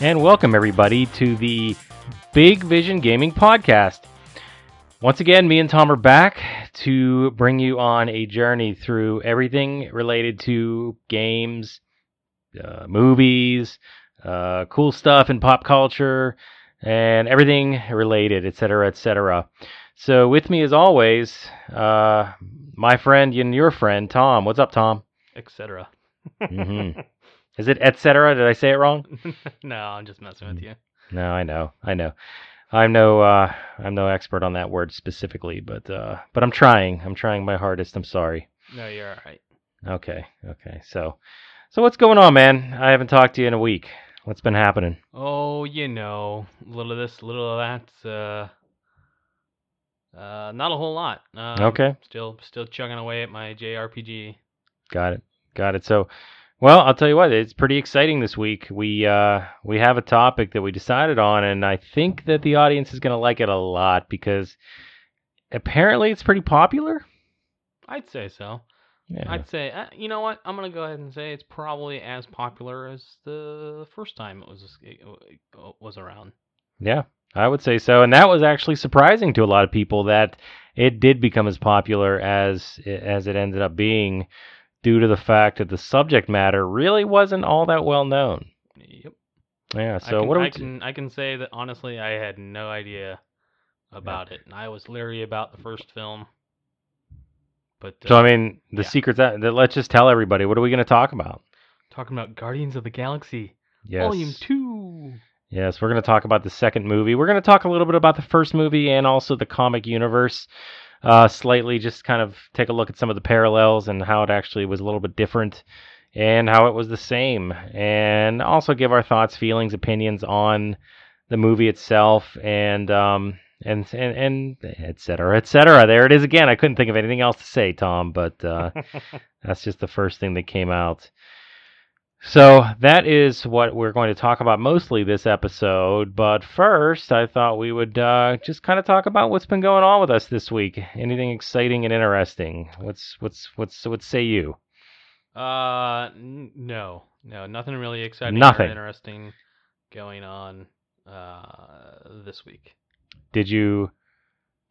and welcome everybody to the Big Vision Gaming Podcast. Once again, me and Tom are back to bring you on a journey through everything related to games, uh, movies, uh, cool stuff in pop culture, and everything related, etc., etc. So, with me as always, uh, my friend and your friend Tom. What's up, Tom? etc. hmm Is it etc.? Did I say it wrong? no, I'm just messing with you. No, I know, I know. I'm no, uh, I'm no expert on that word specifically, but uh, but I'm trying. I'm trying my hardest. I'm sorry. No, you're all right. Okay, okay. So, so what's going on, man? I haven't talked to you in a week. What's been happening? Oh, you know, a little of this, a little of that. Uh, uh, not a whole lot. Um, Okay. Still, still chugging away at my JRPG. Got it. Got it. So, well, I'll tell you what, it's pretty exciting this week. We uh we have a topic that we decided on and I think that the audience is going to like it a lot because apparently it's pretty popular. I'd say so. Yeah. I'd say, uh, you know what? I'm gonna go ahead and say it's probably as popular as the first time it was it was around. Yeah, I would say so. And that was actually surprising to a lot of people that it did become as popular as as it ended up being due to the fact that the subject matter really wasn't all that well known. Yep. Yeah, I so can, what do I we can I can say that honestly, I had no idea about it, and I was leery about the first film. But uh, So I mean, the yeah. secret's that, that let's just tell everybody what are we going to talk about? talking about Guardians of the Galaxy Yes. Volume Two. Yes, we're going to talk about the second movie. We're going to talk a little bit about the first movie and also the comic universe. Uh, slightly, just kind of take a look at some of the parallels and how it actually was a little bit different, and how it was the same, and also give our thoughts, feelings, opinions on the movie itself, and um, and and and et cetera, et cetera. There it is again. I couldn't think of anything else to say, Tom, but uh, that's just the first thing that came out. So that is what we're going to talk about mostly this episode. But first, I thought we would uh, just kind of talk about what's been going on with us this week. Anything exciting and interesting? What's what's what's what say you? Uh, n- no, no, nothing really exciting Nothing. or interesting going on uh this week. Did you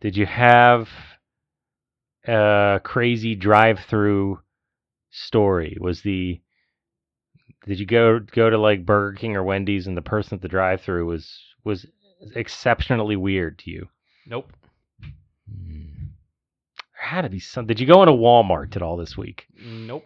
did you have a crazy drive-through story? Was the did you go go to like Burger King or Wendy's and the person at the drive-through was was exceptionally weird to you? Nope. Hmm. There had to be some. Did you go into Walmart at all this week? Nope.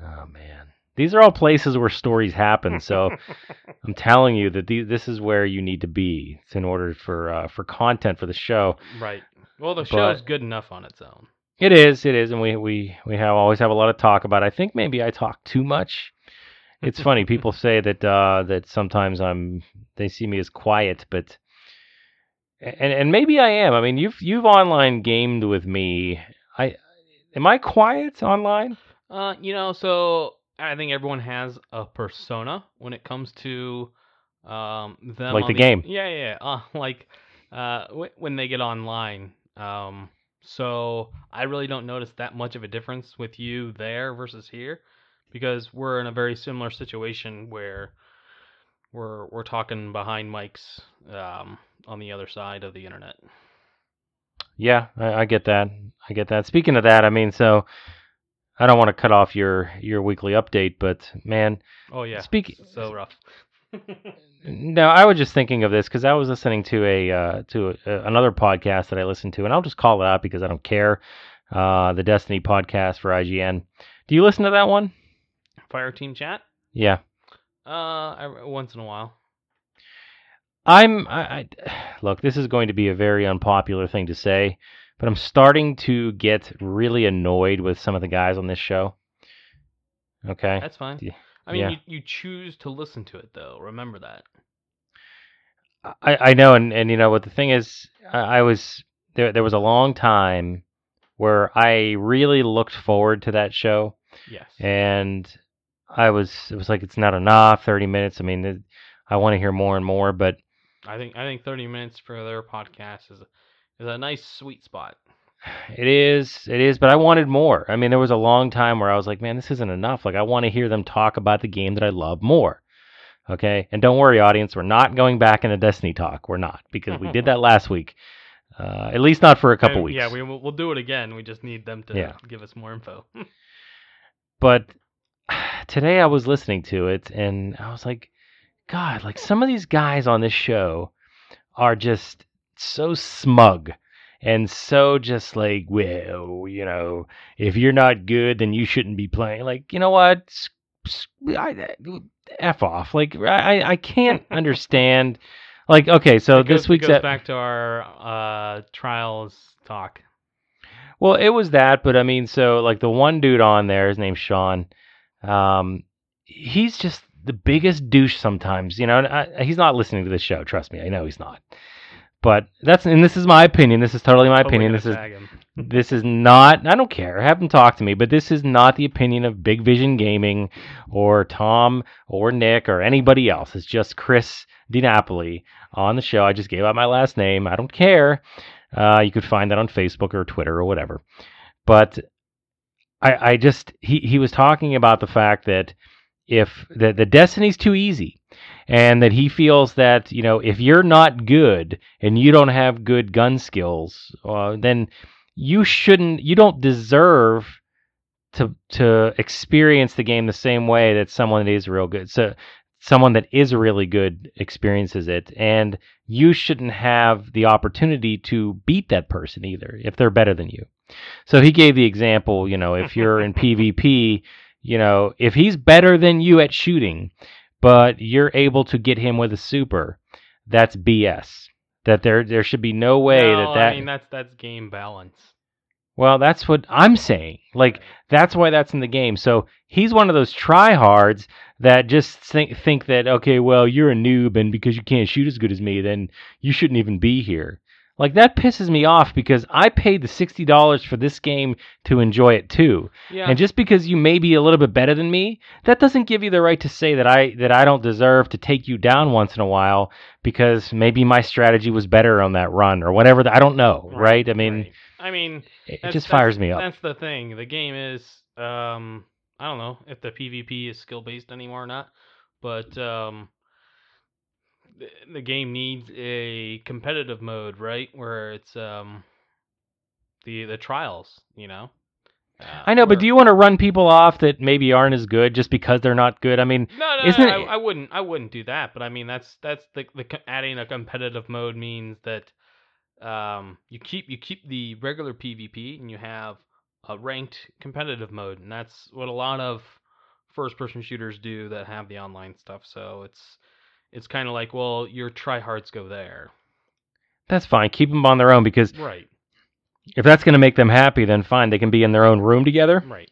Oh man, these are all places where stories happen. So I'm telling you that these, this is where you need to be in order for uh, for content for the show. Right. Well, the show is good enough on its own. It is, it is, and we we we have always have a lot of talk about. it. I think maybe I talk too much. It's funny. People say that uh, that sometimes I'm they see me as quiet, but and and maybe I am. I mean, you've you've online gamed with me. I am I quiet online? Uh, you know, so I think everyone has a persona when it comes to um them Like on the game. Yeah, yeah. yeah. Uh, like uh w- when they get online. Um, so I really don't notice that much of a difference with you there versus here because we're in a very similar situation where we're we're talking behind mics um on the other side of the internet. Yeah, I, I get that. I get that. Speaking of that, I mean, so I don't want to cut off your your weekly update, but man, Oh yeah. speaking so rough. No, I was just thinking of this because I was listening to a uh, to a, another podcast that I listened to, and I'll just call it out because I don't care. Uh, the Destiny podcast for IGN. Do you listen to that one? Fireteam Chat? Yeah, Uh, I, once in a while. I'm. I, I look. This is going to be a very unpopular thing to say, but I'm starting to get really annoyed with some of the guys on this show. Okay. That's fine. Yeah. I mean, Yeah. you, you choose to listen to it though. Remember that. I, I know, and, and you know what the thing is, I, I was there. There was a long time where I really looked forward to that show, Yes. and I was it was like it's not enough. Thirty minutes. I mean, it, I want to hear more and more, but I think I think 30 minutes for their podcast is a, is a nice sweet spot. it is it is. But I wanted more. I mean, there was a long time where I was like, man, this isn't enough. Like I want to hear them talk about the game that I love more. Okay, and don't worry, audience, we're not going back into Destiny talk. We're not because we did that last week. Uh, at least not for a couple And, weeks. Yeah, we we'll do it again. We just need them to Yeah. give us more info. but today I was listening to it and I was like, God, like some of these guys on this show are just so smug and so just like, well, you know, if you're not good, then you shouldn't be playing. Like, you know what? S- s- I, F off. Like, I, I can't understand. Like, okay, so goes- this week's it goes back to our uh, trials talk. Well, it was that, but I mean, so like the one dude on there, his name's Sean. Um, he's just the biggest douche sometimes, you know. And I, he's not listening to this show. Trust me, I know he's not. But that's and this is my opinion. This is totally my Totally opinion. This is this is not. I don't care. Have him talk to me. But this is not the opinion of Big Vision Gaming or Tom or Nick or anybody else. It's just Chris DiNapoli on the show. I just gave out my last name. I don't care. Uh, you could find that on Facebook or Twitter or whatever. But I, I just he he was talking about the fact that if the the Destiny's too easy, and that he feels that you know if you're not good and you don't have good gun skills, uh, then you shouldn't you don't deserve to to experience the game the same way that someone that is real good. So someone that is really good experiences it and you shouldn't have the opportunity to beat that person either if they're better than you. So he gave the example, you know, if you're in PvP, you know, if he's better than you at shooting, but you're able to get him with a super, that's BS. That there there should be no way no, that that I mean that's that's game balance. well, that's what I'm saying. Like that's why that's in the game. So he's one of those tryhards that just think think that okay, well, you're a noob, and because you can't shoot as good as me, then you shouldn't even be here. Like that pisses me off because I paid the sixty dollars for this game to enjoy it too. Yeah. And just because you may be a little bit better than me, that doesn't give you the right to say that I that I don't deserve to take you down once in a while because maybe my strategy was better on that run or whatever. The, I don't know, right? I mean, right. I mean, it, it just fires me up. That's the thing. The game is, um, I don't know if the PvP is skill based anymore or not, but um, the, game needs a competitive mode, right? Where it's um, the the trials, you know. Uh, I know, but do you want to run people off that maybe aren't as good just because they're not good? I mean, No, no, Isn't no, it- I, I wouldn't. I wouldn't do that. But I mean, that's that's the the adding a competitive mode means that um you keep you keep the regular PvP and you have a ranked competitive mode, and that's what a lot of first person shooters do that have the online stuff. So it's it's kind of like, well, your tryhards go there, that's fine. Keep them on their own because right? if that's going to make them happy, then fine. They can be in their own room together. Right.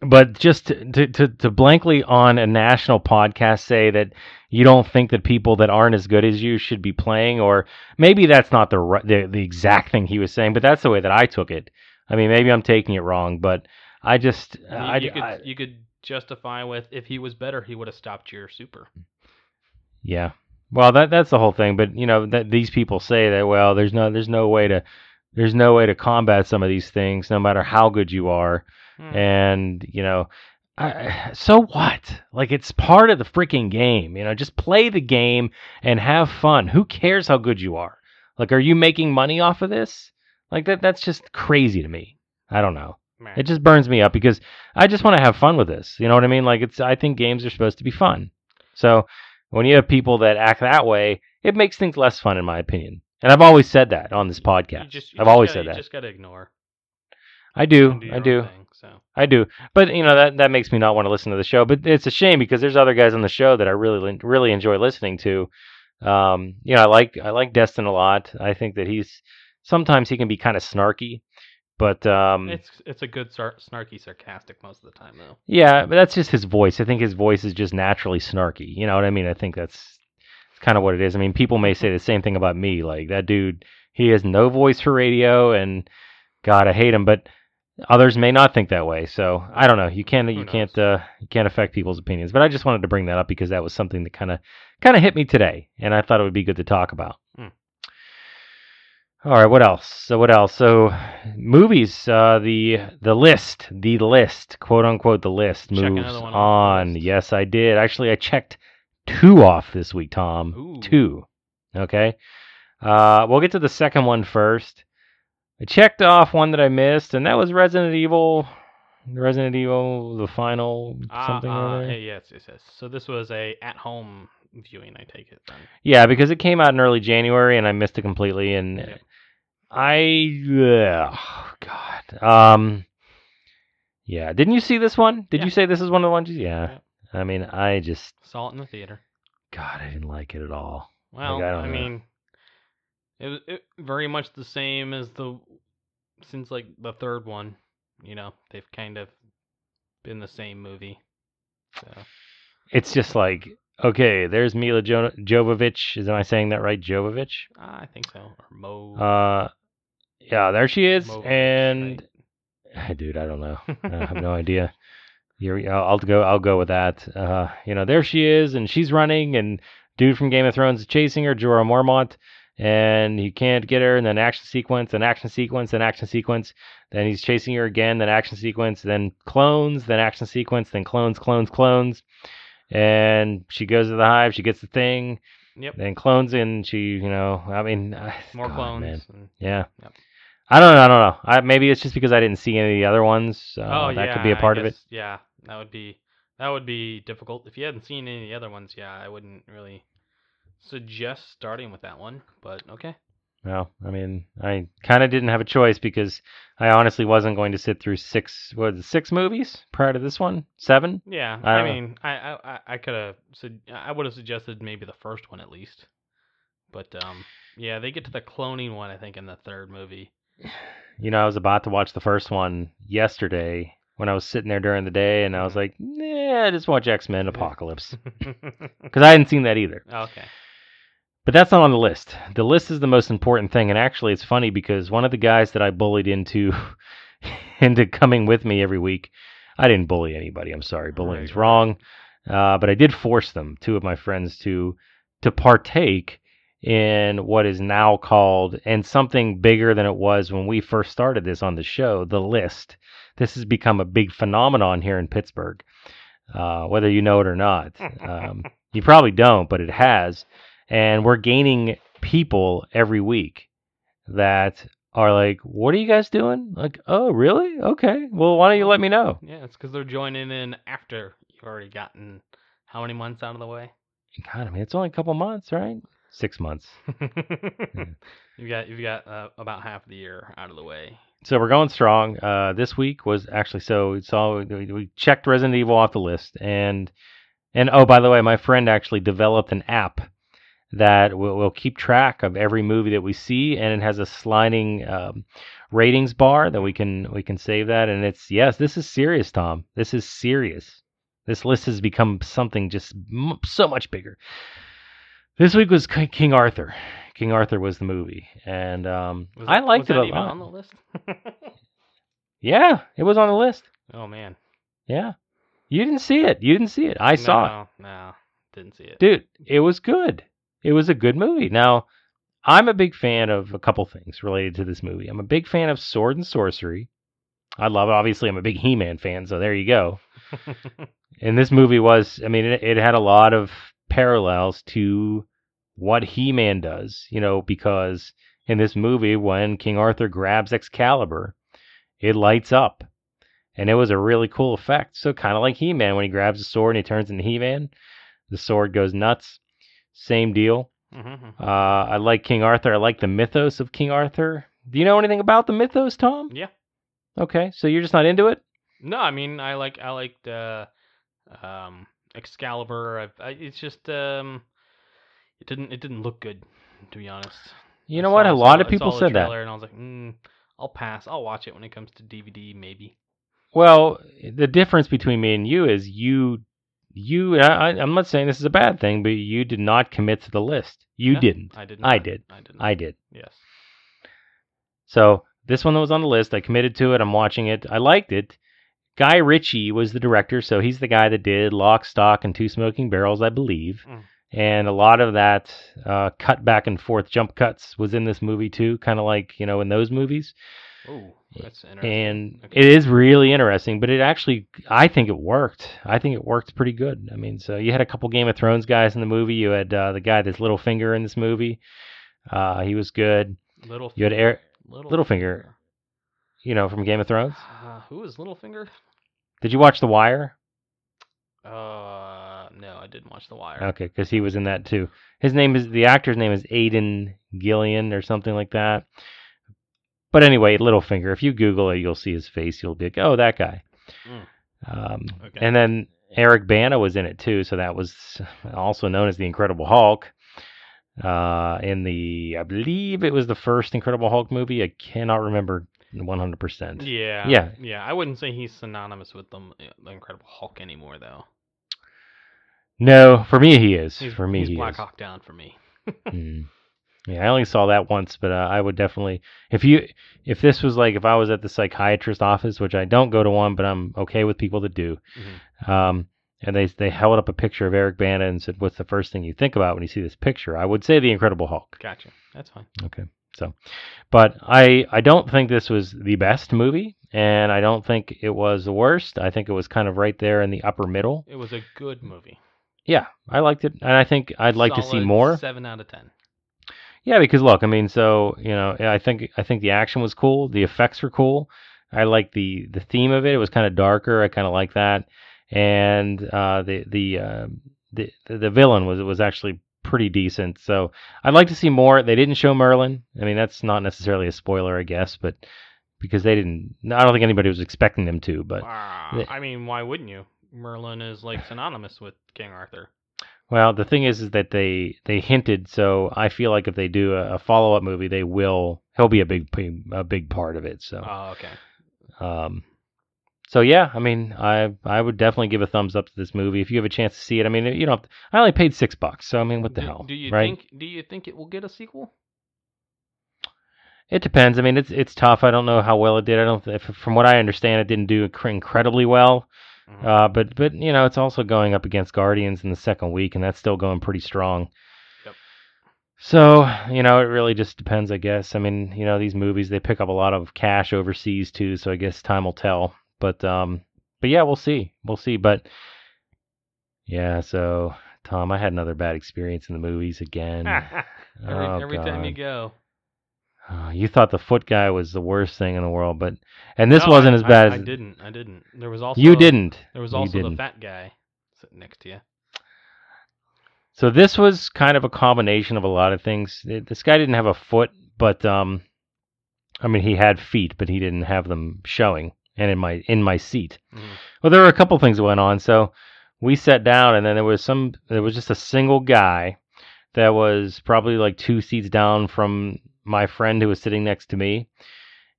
But just to, to, to, to blankly on a national podcast say that you don't think that people that aren't as good as you should be playing, or maybe that's not the the, the exact thing he was saying, but that's the way that I took it. I mean, maybe I'm taking it wrong, but I just You, I, you could I- you could justify with if he was better, he would have stopped your super. Yeah. Well, that that's the whole thing. But you know that these people say that well, there's no there's no way to there's no way to combat some of these things, no matter how good you are. Hmm. And you know, I, so what? Like it's part of the freaking game. You know, just play the game and have fun. Who cares how good you are? Like, are you making money off of this? Like that that's just crazy to me. I don't know. Meh. It just burns me up because I just want to have fun with this. You know what I mean? Like it's I think games are supposed to be fun. So when you have people that act that way, it makes things less fun in my opinion. And I've always said that on this You podcast. just- you I've just always gotta- said that. You just gotta ignore. I do. do I do. thing, so. I do. But you know that that makes me not want to listen to the show. But it's a shame because there's other guys on the show that I really really enjoy listening to. Um, you know, I like I like Destin a lot. I think that he's sometimes he can be kind of snarky, but um, It's it's a good sar- snarky sarcastic most of the time though. Yeah, but that's just his voice. I think his voice is just naturally snarky. You know what I mean? I think that's kind of what it is. I mean, people may say the same thing about me. Like that dude, he has no voice for radio, and God, I hate him. But others may not think that way. So I don't know. You can't you can't uh, you can't affect people's opinions. But I just wanted to bring that up because that was something that kind of kind of hit me today, and I thought it would be good to talk about. All right, what else? So what else? So movies, uh, the the list, the list, quote unquote, the list Check moves another one off the on. list. Yes, I did. Actually, I checked two off this week, Tom. Ooh. Two. Okay. Uh, we'll get to the second one first. I checked off one that I missed, and that was Resident Evil. Resident Evil, the final Ah, something. or other. yes, yes, yes. So this was a at-home viewing, I take it then. Yeah, because it came out in early January, and I missed it completely, and Yep. I, oh God, um, yeah. Didn't you see this one? Did Yeah. you say this is one of the ones? You, yeah. Yep. I mean, I just, Saw it in the theater. God, I didn't like it at all. Well, I don't I, mean, it was it, very much the same as the since like the third one. You know, they've kind of been the same movie. So It's just like, okay, there's Mila jo- Jovovich. Is am I saying that right? Jovovich. I think so. Or Mo. Uh, yeah, there she is, Movovich, and dude, I don't know. I have no idea. You're, I'll I'll go. I'll go with that. Uh, you know, there she is, and she's running, and dude from Game of Thrones is chasing her, Jorah Mormont, and he can't get her. And then action sequence, and action sequence, and action sequence. Then he's chasing her again. Then action sequence. Then clones. Then action sequence. Then clones, clones, clones. And she goes to the hive. She gets the thing. Yep. Then clones, and she, you know, I mean, More God, clones. and- Yeah. Yep. I don't know. I don't know. I, maybe it's just because I didn't see any of the other ones. Uh, oh that yeah, could be a part of it. Yeah, that would be that would be difficult if you hadn't seen any of the other ones. Yeah, I wouldn't really suggest starting with that one. But okay. Well, I mean, I kind of didn't have a choice because I honestly wasn't going to sit through six, what, was it, six movies prior to this one? Seven? Yeah, I I, mean, I I I- I could have I would have suggested maybe the first one at least. But um, yeah, they get to the cloning one I think in the third movie. You know, I was about to watch the first one yesterday when I was sitting there during the day, and I was like, nah, just watch X Men Apocalypse. Because I hadn't seen that either. okay. But that's not on the list. The list is the most important thing, and actually, it's funny because one of the guys that I bullied into into coming with me every week, I didn't bully anybody. I'm sorry, bullying's Right, wrong. Uh, but I did force them, two of my friends, to to partake in what is now called and something bigger than it was when we first started this on the show, the list. This has become a big phenomenon here in Pittsburgh, uh, whether you know it or not. Um, you probably don't, but it has. And we're gaining people every week that are like, What are you guys doing? Like, oh, really? Okay. Well, why don't you let me know? Yeah, it's because they're joining in after you've already gotten how many months out of the way. God, I mean, it's only a couple months, right? Six months. you've got you've got uh, about half the year out of the way. So we're going strong. Uh, this week was actually so we saw we, we checked Resident Evil off the list, and and oh by the way, my friend actually developed an app that will, will keep track of every movie that we see, and it has a sliding um, ratings bar that we can we can save that, and it's yes, this is serious, Tom. This is serious. This list has become something just m- so much bigger. This week was King Arthur. King Arthur was the movie, and um, Was I liked was it a lot. on the list. Yeah, it was on the list. oh man, Yeah. You didn't see it. You didn't see it. I saw it. no, No, didn't see it. Dude, it was good. It was a good movie. Now, I'm a big fan of a couple things related to this movie. I'm a big fan of sword and sorcery. I love it. Obviously, I'm a big He Man fan, so there you go. And this movie was, I mean, it, it had a lot of parallels to what He Man does, you know, because in this movie, when King Arthur grabs Excalibur, it lights up. And it was a really cool effect. So, kind of like He Man, when he grabs the sword and he turns into He Man, the sword goes nuts. Same deal. Mhm. Uh, I like King Arthur. I like the mythos of King Arthur. Do you know anything about the mythos, Tom? yeah. Okay, so you're just not into it? No, I mean I like I like the um, Excalibur. I've, I, it's just um, it didn't it didn't look good to be honest. You I know what? saw- A lot saw- of I people said that. And I was like, mm, I'll pass. I'll watch it when it comes to DVD, maybe. Well, the difference between me and you is you, you. I, I'm not saying this is a bad thing, but you did not commit to the list. You Yeah, didn't. I did. Not. I did. I did. I did. Yes. So this one that was on the list, I committed to it. I'm watching it. I liked it. Guy Ritchie was the director, so he's the guy that did Lock, Stock, and Two Smoking Barrels, I believe. Mm. And a lot of that uh, cut back and forth jump cuts was in this movie too, kind of like you know in those movies. Oh, that's interesting. and Okay. it is really interesting. But it actually, I think it worked. I think it worked pretty good. I mean, so you had a couple Game of Thrones guys in the movie. You had uh, the guy that's Littlefinger in this movie. Uh, he was good. Little you had Eric- Little Littlefinger. You know, from Game of Thrones. Uh, who is Littlefinger? Did you watch The Wire? Uh, no, I didn't watch The Wire. Okay, because he was in that too. His name is the actor's name is Aidan Gillen or something like that. But anyway, Littlefinger. If you Google it, you'll see his face. You'll be like, oh, that guy. Mm. Um, Okay. And then Eric Bana was in it too, so that was also known as the Incredible Hulk. Uh, in the, I believe it was the first Incredible Hulk movie. I cannot remember 100%. Yeah. Yeah. Yeah. I wouldn't say he's synonymous with them, the Incredible Hulk anymore, though. No, for me he is. He's, for me he's he Black is. Hawk Down for me. Mm. Yeah, I only saw that once, but uh, I would definitely if you if this was like if I was at the psychiatrist office, which I don't go to one, but I'm okay with people that do. Mhm. Um, and they they held up a picture of Eric Bana and said, "What's the first thing you think about when you see this picture?" I would say the Incredible Hulk. Gotcha. That's fine. Okay, so, but I I don't think this was the best movie, and I don't think it was the worst. I think it was kind of right there in the upper middle. It was a good movie. Yeah, I liked it, and I think I'd like to see more. Seven out of ten. Yeah, because look, I mean, so you know, I think I think the action was cool, the effects were cool. I like the the theme of it. It was kind of darker. I kind of like that, and uh, the the, uh, the the villain was was actually pretty decent. So I'd like to see more. They didn't show Merlin. I mean, that's not necessarily a spoiler, I guess, but because they didn't, I don't think anybody was expecting them to. But Ah, the- I mean, why wouldn't you? Merlin is like synonymous with King Arthur. Well, the thing is, is that they they hinted. So I feel like if they do a, a follow up movie, they will. He'll be a big a big part of it. So, Oh, okay. um, so yeah, I mean, I I would definitely give a thumbs up to this movie if you have a chance to see it. I mean, you know, I only paid six bucks, so I mean, what the do, hell, Do you right? think? Do you think it will get a sequel? It depends. I mean, it's it's tough. I don't know how well it did. I don't. If, from what I understand, it didn't do incredibly well. Mhm. Uh, but but you know, it's also going up against Guardians in the second week, and that's still going pretty strong. Yep. So you know, it really just depends, I guess. I mean, you know, these movies they pick up a lot of cash overseas too, so I guess time will tell. But um, but yeah, we'll see, we'll see. But yeah, so Tom, I had another bad experience in the movies again. every Oh, every time you go. Uh, you thought the foot guy was the worst thing in the world, but and this No, wasn't I- as bad I, as I didn't. I didn't. There was also you didn't. There was also the fat guy sitting next to you. So this was kind of a combination of a lot of things. This guy didn't have a foot, but um, I mean he had feet, but he didn't have them showing. And in my in my seat, Mhm. well, there were a couple things that went on. So we sat down, and then there was some. There was just a single guy that was probably like two seats down from my friend who was sitting next to me.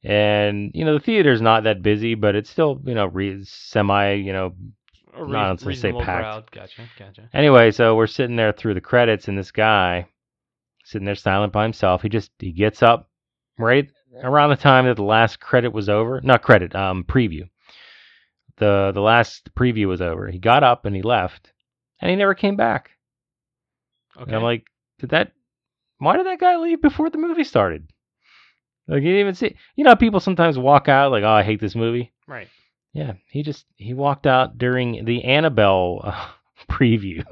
And you know the theater's not that busy, but it's still you know re- semi you know A No, I was reas- gonna say packed. crowd. Gotcha. Gotcha. Anyway, so we're sitting there through the credits, and this guy sitting there silent by himself. He just he gets up right around the time that the last credit was over. Not credit, um, preview. The the last preview was over. He got up and he left, and he never came back. Okay. And I'm like, did that? Why did that guy leave before the movie started? Like he didn't even see. You know, how people sometimes walk out like, oh, I hate this movie. right. Yeah, he just he walked out during the Annabelle uh, preview.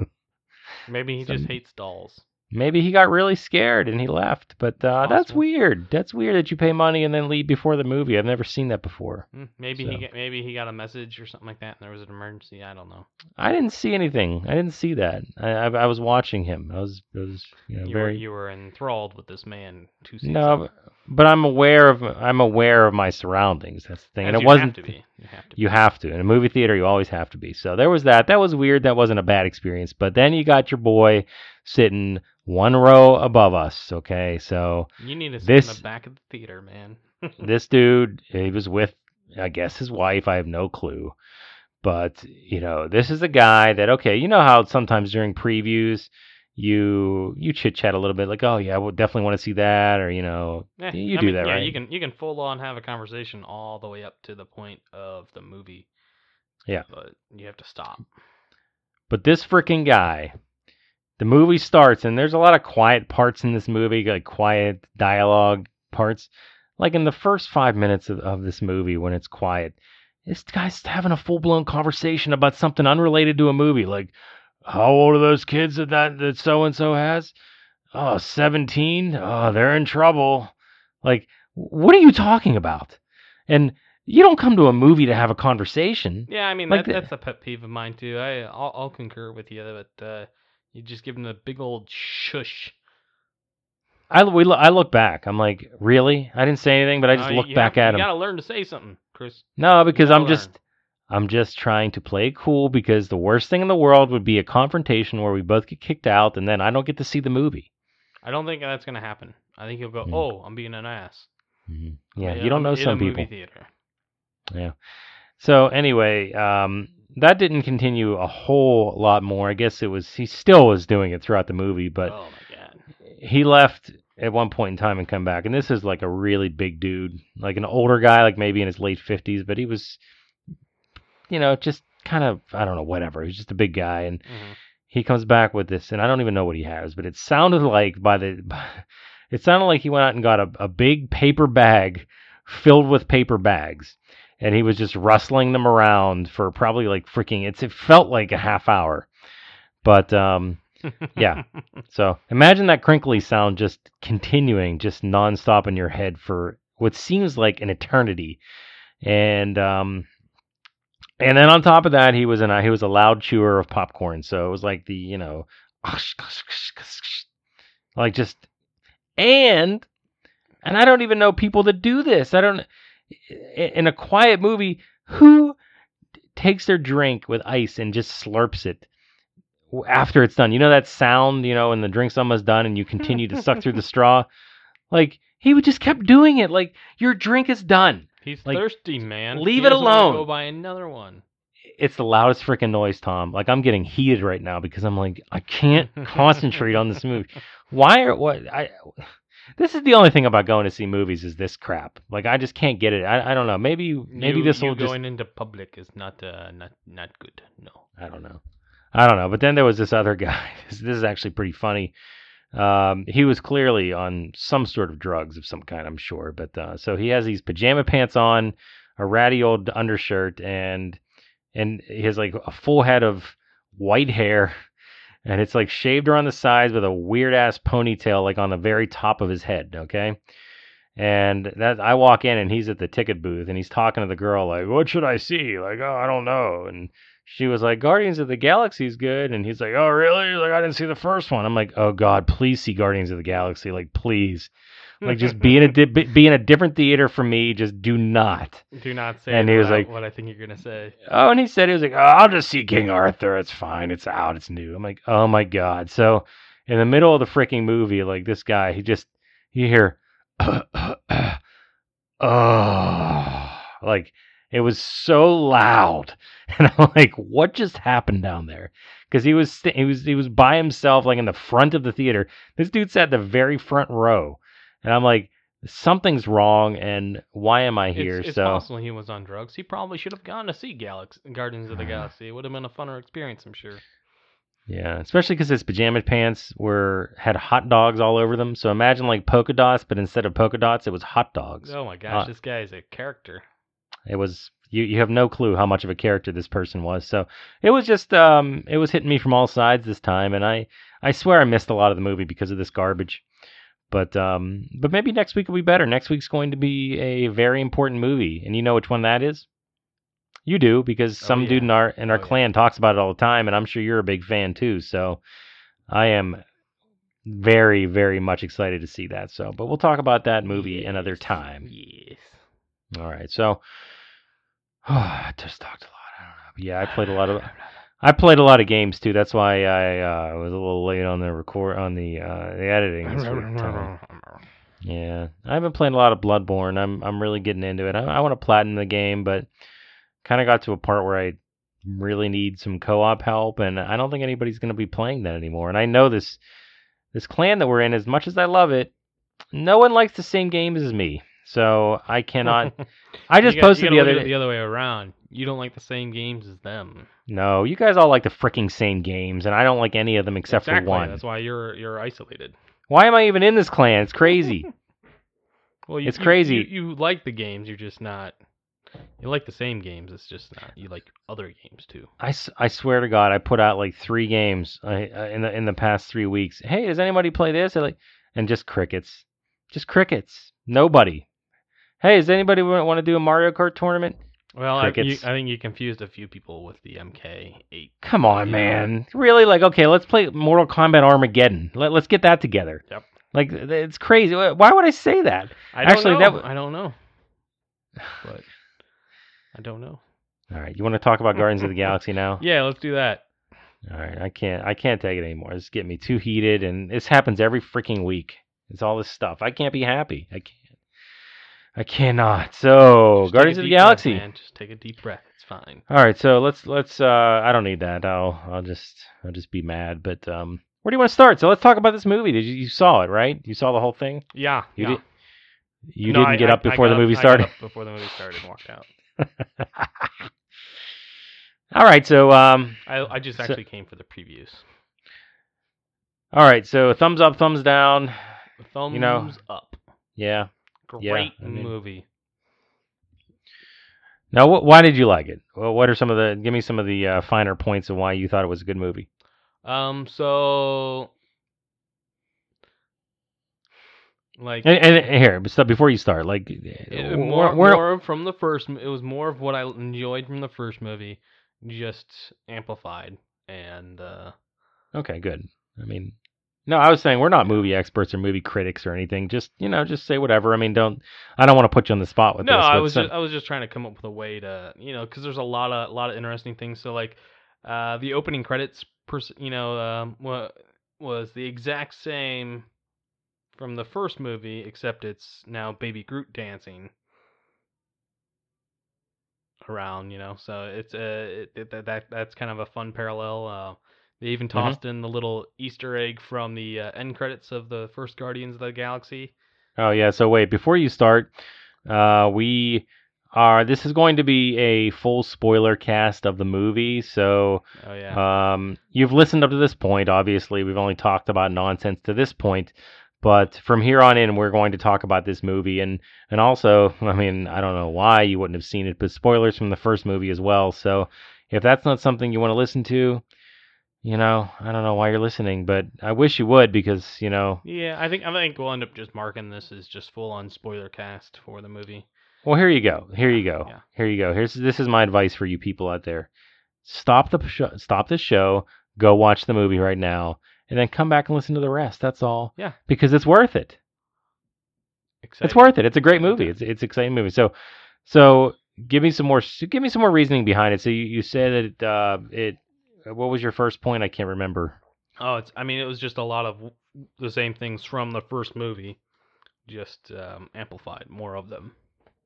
Maybe he Some- just hates dolls. Maybe he got really scared and he left. But uh, that's weird. That's weird that you pay money and then leave before the movie. I've never seen that before. Hmm, Maybe So. he got, maybe he got a message or something like that, and there was an emergency. I don't know. I didn't see anything. I didn't see that. I I, I was watching him. I was I was you know You very were you were enthralled with this man. Two seats no, but, but I'm aware of I'm aware of my surroundings. That's the thing. As and it you wasn't have. You have to. Be. You have to. In a movie theater, you always have to be. So there was that. That was weird. That wasn't a bad experience. But then you got your boy sitting one row above us. Okay. So You need to sit This- in the back of the theater, man. this dude, he was with, I guess, his wife. I have no clue. But, you know, this is a guy that, okay, you know how sometimes during previews, you you chit chat a little bit like, oh yeah, I would definitely want to see that, or you know, Eh, you I do mean, that, yeah, right? you can you can full on have a conversation all the way up to the point of the movie. Yeah. But you have to stop. But this freaking guy, the movie starts, and there's a lot of quiet parts in this movie, like quiet dialogue parts. like in the first five minutes of, of this movie when it's quiet, this guy's having a full blown conversation about something unrelated to a movie. Like, how old are those kids that that, that so and so has? Oh, 17? Oh, they're in trouble. Like, what are you talking about? And you don't come to a movie to have a conversation. Yeah, I mean Like that, that's a pet peeve of mine too. I I'll, I'll concur with you, but uh, you just give them a big old shush. I we I look back. I'm like, really? I didn't say anything, but I just look back have, at You him. You gotta learn to say something, Chris. No, because I'm just I'm just trying to play it cool because the worst thing in the world would be a confrontation where we both get kicked out and then I don't get to see the movie. I don't think that's gonna happen. I think you'll go, Mm. oh, I'm being an ass. Yeah, in you don't know some people. Theater. So anyway, um, that didn't continue a whole lot more. I guess it was he still was doing it throughout the movie, but oh my god. he left at one point in time and come back. And this is like a really big dude, like an older guy, like maybe in his late fifties, but he was, you know, just kind of I don't know, whatever. He's just a big guy, and Mhm. he comes back with this, and I don't even know what he has, but it sounded like by the, it sounded like he went out and got a, a big paper bag filled with paper bags, and he was just rustling them around for probably like freaking. It's it felt like a half hour, but um, Yeah. so imagine that crinkly sound just continuing, just nonstop in your head for what seems like an eternity, and um. And then on top of that, he was an he was a loud chewer of popcorn. So it was like the you know, like just and and I don't even know people that do this. I don't in a quiet movie who takes their drink with ice and just slurps it after it's done. You know that sound, you know, and the drink's almost done and you continue to suck through the straw. Like he would just kept doing it. Like your drink is done. He's Like, thirsty, man. leave He it alone. Go buy another one. It's the loudest freaking noise, Tom. Like I'm getting heated right now because I'm like I can't concentrate on this movie. Why are what I? This is the only thing about going to see movies is this crap. Like I just can't get it. I, I don't know. Maybe maybe this will just going into public is not uh, not not good. No. I don't know. I don't know. But then there was this other guy. This, this is actually pretty funny. Um, he was clearly on some sort of drugs of some kind, I'm sure. But uh, so he has these pajama pants on, a ratty old undershirt, and and he has like a full head of white hair, and it's like shaved around the sides with a weird ass ponytail like on the very top of his head. Okay. And that I walk in and he's at the ticket booth and he's talking to the girl like, "What should I see?" Like, "Oh, I don't know." And she was like, Guardians of the Galaxy's good. And he's like, Oh, really? He's like, I didn't see the first one. I'm like, Oh, God, please see Guardians of the Galaxy. Like, please. Like, just be in a, di- be in a different theater for me. Just do not. Do not say And he was like- what I think you're gonna say. Oh, and he said, He was like, Oh, I'll just see King Arthur. It's fine. It's out. It's new. I'm like, Oh, my God. So, in the middle of the freaking movie, like, this guy, he just, you hear, Oh, like, it was so loud. And I'm like, what just happened down there? Because he was st- he was he was by himself, like in the front of the theater. This dude sat the very front row, and I'm like, something's wrong. And why am I here? It's, it's so possible he was on drugs. He probably should have gone to see Galax- Guardians of the Ah. Galaxy. It would have been a funner experience, I'm sure. yeah, especially because his pajama pants were had hot dogs all over them. So imagine like polka dots, but instead of polka dots, it was hot dogs. Oh my gosh, Uh, this guy is a character. It was you you have no clue how much of a character this person was. So it was just um it was hitting me from all sides this time and I I swear I missed a lot of the movie because of this garbage. But um but maybe next week will be better. Next week's going to be a very important movie and you know which one that is? You do because Oh, some yeah. dude in our in our Oh, yeah. clan talks about it all the time and I'm sure you're a big fan too. So I am very very much excited to see that. So, but we'll talk about that movie another time. Yes. All right. So I just talked a lot. I don't know. But yeah, I played a lot of I played a lot of games too. That's why I uh, was a little late on the record on the uh, the editing. this week, Yeah, I've been playing a lot of Bloodborne. I'm I'm really getting into it. I, I want to platinum the game, but kind of got to a part where I really need some co-op help, and I don't think anybody's going to be playing that anymore. And I know this this clan that we're in, as much as I love it, no one likes the same games as me. So I cannot. I just You got- posted the other look at it day. the other way around. You don't like the same games as them. No, you guys all like the freaking same games, and I don't like any of them except exactly. for one. That's why you're you're isolated. Why am I even in this clan? It's crazy. Well, you, It's you- crazy. You, you like the games, you're just not. You like the same games. It's just not. You like other games too. I, I swear to God, I put out like three games uh, uh, in the in the past three weeks. Hey, does anybody play this? Like, and just crickets, just crickets. Nobody. Hey, does anybody want to do a Mario Kart tournament? Well, I, you, I think you confused a few people with the MK8. Come on, Yeah. man. Really? Like, okay, let's play Mortal Kombat Armageddon. Let, let's get that together. Yep. Like, it's crazy. Why why would I say that? I don't Actually, know. that w- I don't know. But I don't know. All right, you want to talk about Guardians of the Galaxy now? Yeah, let's do that. All right, I can't. I can't take it anymore. It's getting me too heated, and this happens every freaking week. It's all this stuff. I can't be happy. I can't. I cannot. So, Just Guardians of the deep breath, Galaxy. man. Just take a deep breath. It's fine. All right, so let's let's. uh I don't need that. I'll I'll just I'll just be mad. But um, where do you want to start? So let's talk about this movie. Did you you saw it right? You saw the whole thing. Yeah. You yeah. did- You No, didn't I- get up before got the movie started. before the movie started and walked out. All right, so um, I I just So- actually came for the previews. all right, so thumbs up, thumbs down. Thumbs You know, up. Yeah. Great yeah, I mean- movie. Now, wh- why did you like it? Well, what are some of the? Give me some of the uh, finer points of why you thought it was a good movie. Um. So. Like And, and, and here, but before you start, like, it, we're- more, we're- more from the first. It was more of what I enjoyed from the first movie, just amplified. And uh, okay, good. I mean, no, I was saying we're not movie experts or movie critics or anything. Just you know, just say whatever. I mean, don't. I don't want to put you on the spot with no, this. No, I was some- just, I was just trying to come up with a way to you know because there's a lot of a lot of interesting things. So like, uh, the opening credits, pers- you know, um, wa- was the exact same from the first movie, except it's now Baby Groot dancing around, you know. So it's uh, it, it, that that that's kind of a fun parallel. Uh, they even Mm-hmm. tossed in the little Easter egg from the uh, end credits of the first Guardians of the Galaxy. Oh yeah. So wait, before you start, uh, we are. This is going to be a full spoiler cast of the movie. So Oh yeah. um, you've listened up to this point. Obviously, we've only talked about nonsense to this point. But from here on in, we're going to talk about this movie, and and also, I mean, I don't know why you wouldn't have seen it, but spoilers from the first movie as well. So if that's not something you want to listen to, you know, I don't know why you're listening, but I wish you would because you know, Yeah, I think I think we'll end up just marking this as just full on spoiler cast for the movie. Well, here you go. Here you go. Yeah. Here you go. Here's this is my advice for you people out there. Stop the show, stop this show, go watch the movie right now, and then come back and listen to the rest. That's all. Yeah. Because it's worth it. Exciting. It's worth it. It's a great movie. It's it's an exciting movie. So so give me some more give me some more reasoning behind it. So you, you said that uh it what was your first point? I can't remember. Oh, it's. I mean, it was just a lot of the same things from the first movie, just um, amplified more of them.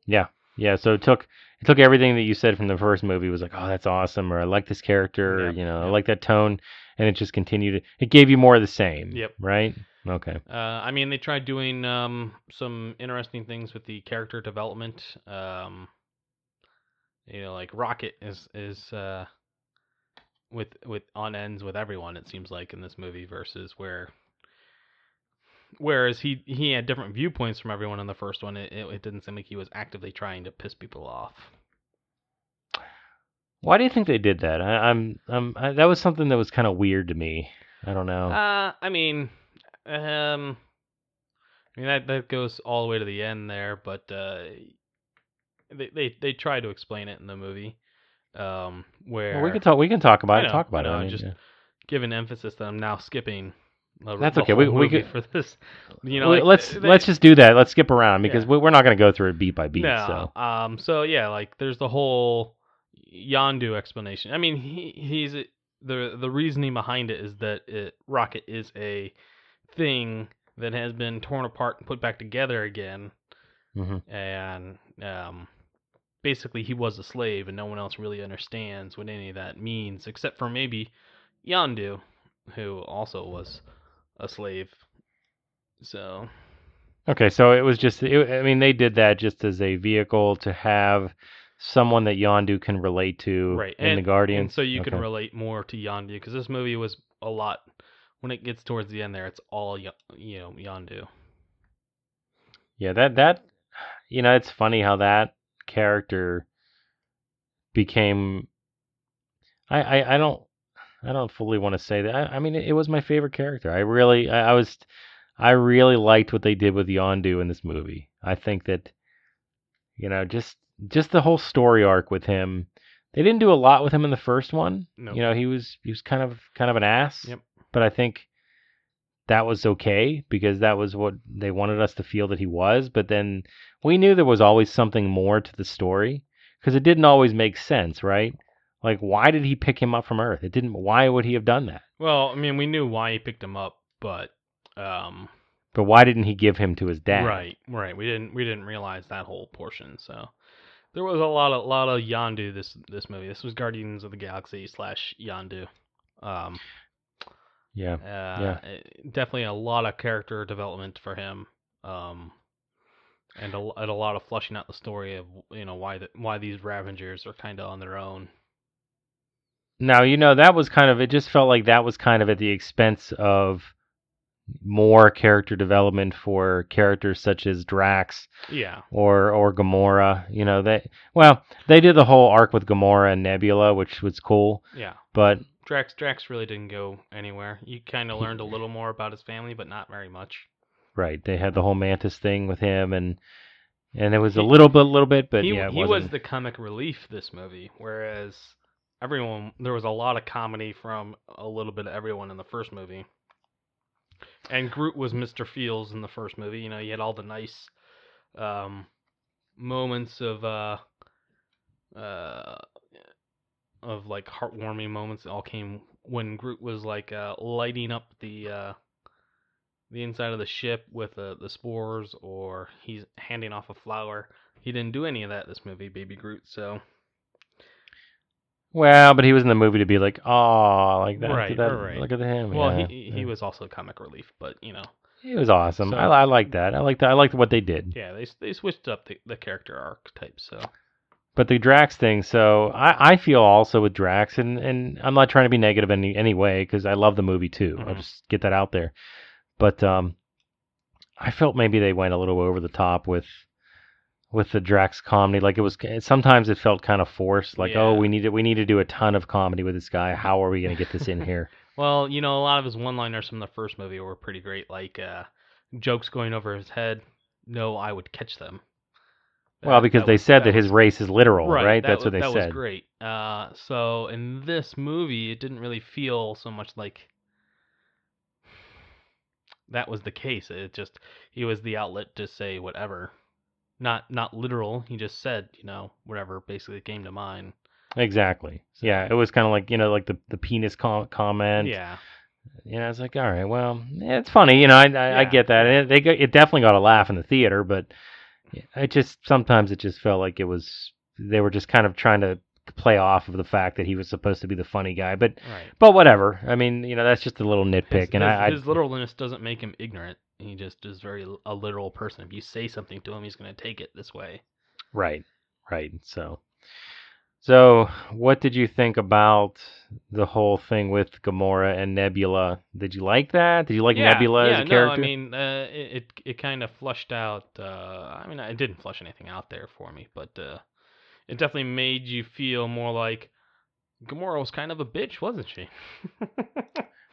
Yeah, yeah. so it took it took everything that you said from the first movie was like, oh, that's awesome, or I like this character, or you know, I like that tone, and it just continued. It gave you more of the same. Yep. Right. Okay. Uh, I mean, they tried doing um, some interesting things with the character development. Um, you know, like Rocket is is uh, with with on ends with everyone. It seems like in this movie versus where. Whereas he he had different viewpoints from everyone in the first one, it, it, it didn't seem like he was actively trying to piss people off. Why do you think they did that? I, I'm um I, that was something that was kind of weird to me. I don't know. Uh, I mean, um, I mean that that goes all the way to the end there, but uh, they they they try to explain it in the movie, um, where well, we can talk. We can talk about I it. know, talk about I it. I mean, just- yeah. give an emphasis that I'm now skipping. The, That's okay, we- we could- for this. You know, like, let's they- let's just do that. Let's skip around because Yeah. we, we're not going to go through it beat by beat. No. So Um. So yeah, like there's the whole Yondu explanation. I mean, he he's the the reasoning behind it is that it, Rocket is a thing that has been torn apart and put back together again, Mhm. and um, basically he was a slave, and no one else really understands what any of that means except for maybe Yondu, who also was a slave. So okay, so it was just. It, I mean, they did that just as a vehicle to have someone that Yondu can relate to right in and, the Guardians. and so you can relate more to Yondu because this movie was a lot when it gets towards the end there it's all you know Yondu Yeah, that that you know, it's funny how that character became. I I, I don't I don't fully want to say that. I, I mean, it, it was my favorite character. I really I, I was I really liked what they did with Yondu in this movie. I think that you know just just the whole story arc with him. They didn't do a lot with him in the first one. No. You know, he was he was kind of kind of an ass. Yep. But I think that was okay because that was what they wanted us to feel that he was. But then we knew there was always something more to the story because it didn't always make sense, right? Like, why did he pick him up from Earth? It didn't. Why would he have done that? Well, I mean, we knew why he picked him up, but um, But why didn't he give him to his dad? right, right. We didn't we didn't realize that whole portion. So there was a lot of lot of Yondu this this movie. This was Guardians of the Galaxy slash Yondu. Um, Yeah. uh, eh, definitely a lot of character development for him. Um, and a, and a lot of flushing out the story of you know why the, why these Ravagers are kind of on their own. Now you know that was kind of. It just felt like that was kind of at the expense of more character development for characters such as Drax Yeah, or or Gamora. You know they well they did the whole arc with Gamora and Nebula, which was cool. yeah. But Drax Drax really didn't go anywhere. You kind of learned a little more about his family, but not very much. right, they had the whole Mantis thing with him, and and it was a little bit, a little bit, but he yeah, he was the comic relief this movie, whereas everyone there was a lot of comedy from a little bit of everyone in the first movie. And Groot was Mr. Feels in the first movie. You know, he had all the nice um, moments of uh, uh, of like heartwarming moments. All came when Groot was like uh, lighting up the uh, the inside of the ship with uh, the spores, or he's handing off a flower. He didn't do any of that this movie, Baby Groot. So Well, but he was in the movie to be like, oh, like that. Right, that right. Look at him. well, yeah, he he yeah. was also comic relief, but you know, He was awesome. So- I, I like that. I like that. I liked what they did. yeah, they they switched up the, the character archetype. So But the Drax thing, so I, I feel also with Drax, and, and I'm not trying to be negative in any, any way because I love the movie too. I'll Mhm. just get that out there. But um, I felt maybe they went a little over the top with with the Drax comedy. Like it was sometimes it felt kind of forced. Like oh, we need to we need to do a ton of comedy with this guy. How are we going to get this in here? Well, you know, a lot of his one-liners from the first movie were pretty great, like uh, jokes going over his head. No, I would catch them. Well, because they was- said that, that his race is literal, right? that That's was, what they that said. That was great. Uh, so in this movie, it didn't really feel so much like that was the case. It just he was the outlet to say whatever, not not literal. He just said you know whatever basically came to mind. Exactly. Yeah, it was kind of like you know like the the penis com- comment. yeah, You know, it's like, all right, well, yeah, it's funny. You know, I I, I get that. It, they it definitely got a laugh in the theater, but it just sometimes it just felt like it was they were just kind of trying to play off of the fact that he was supposed to be the funny guy. But right. but whatever. I mean, you know, that's just a little nitpick, His, and his, I, I his literalness doesn't make him ignorant. He just is very a literal person. If you say something to him, he's going to take it this way. right right. So so what did you think about the whole thing with Gamora and Nebula? Did you like that? Did you like yeah, Nebula yeah, as a character? No, I mean, uh, it it, it kind of flushed out. Uh, I mean, it didn't flush anything out there for me, but uh, it definitely made you feel more like Gamora was kind of a bitch, wasn't she?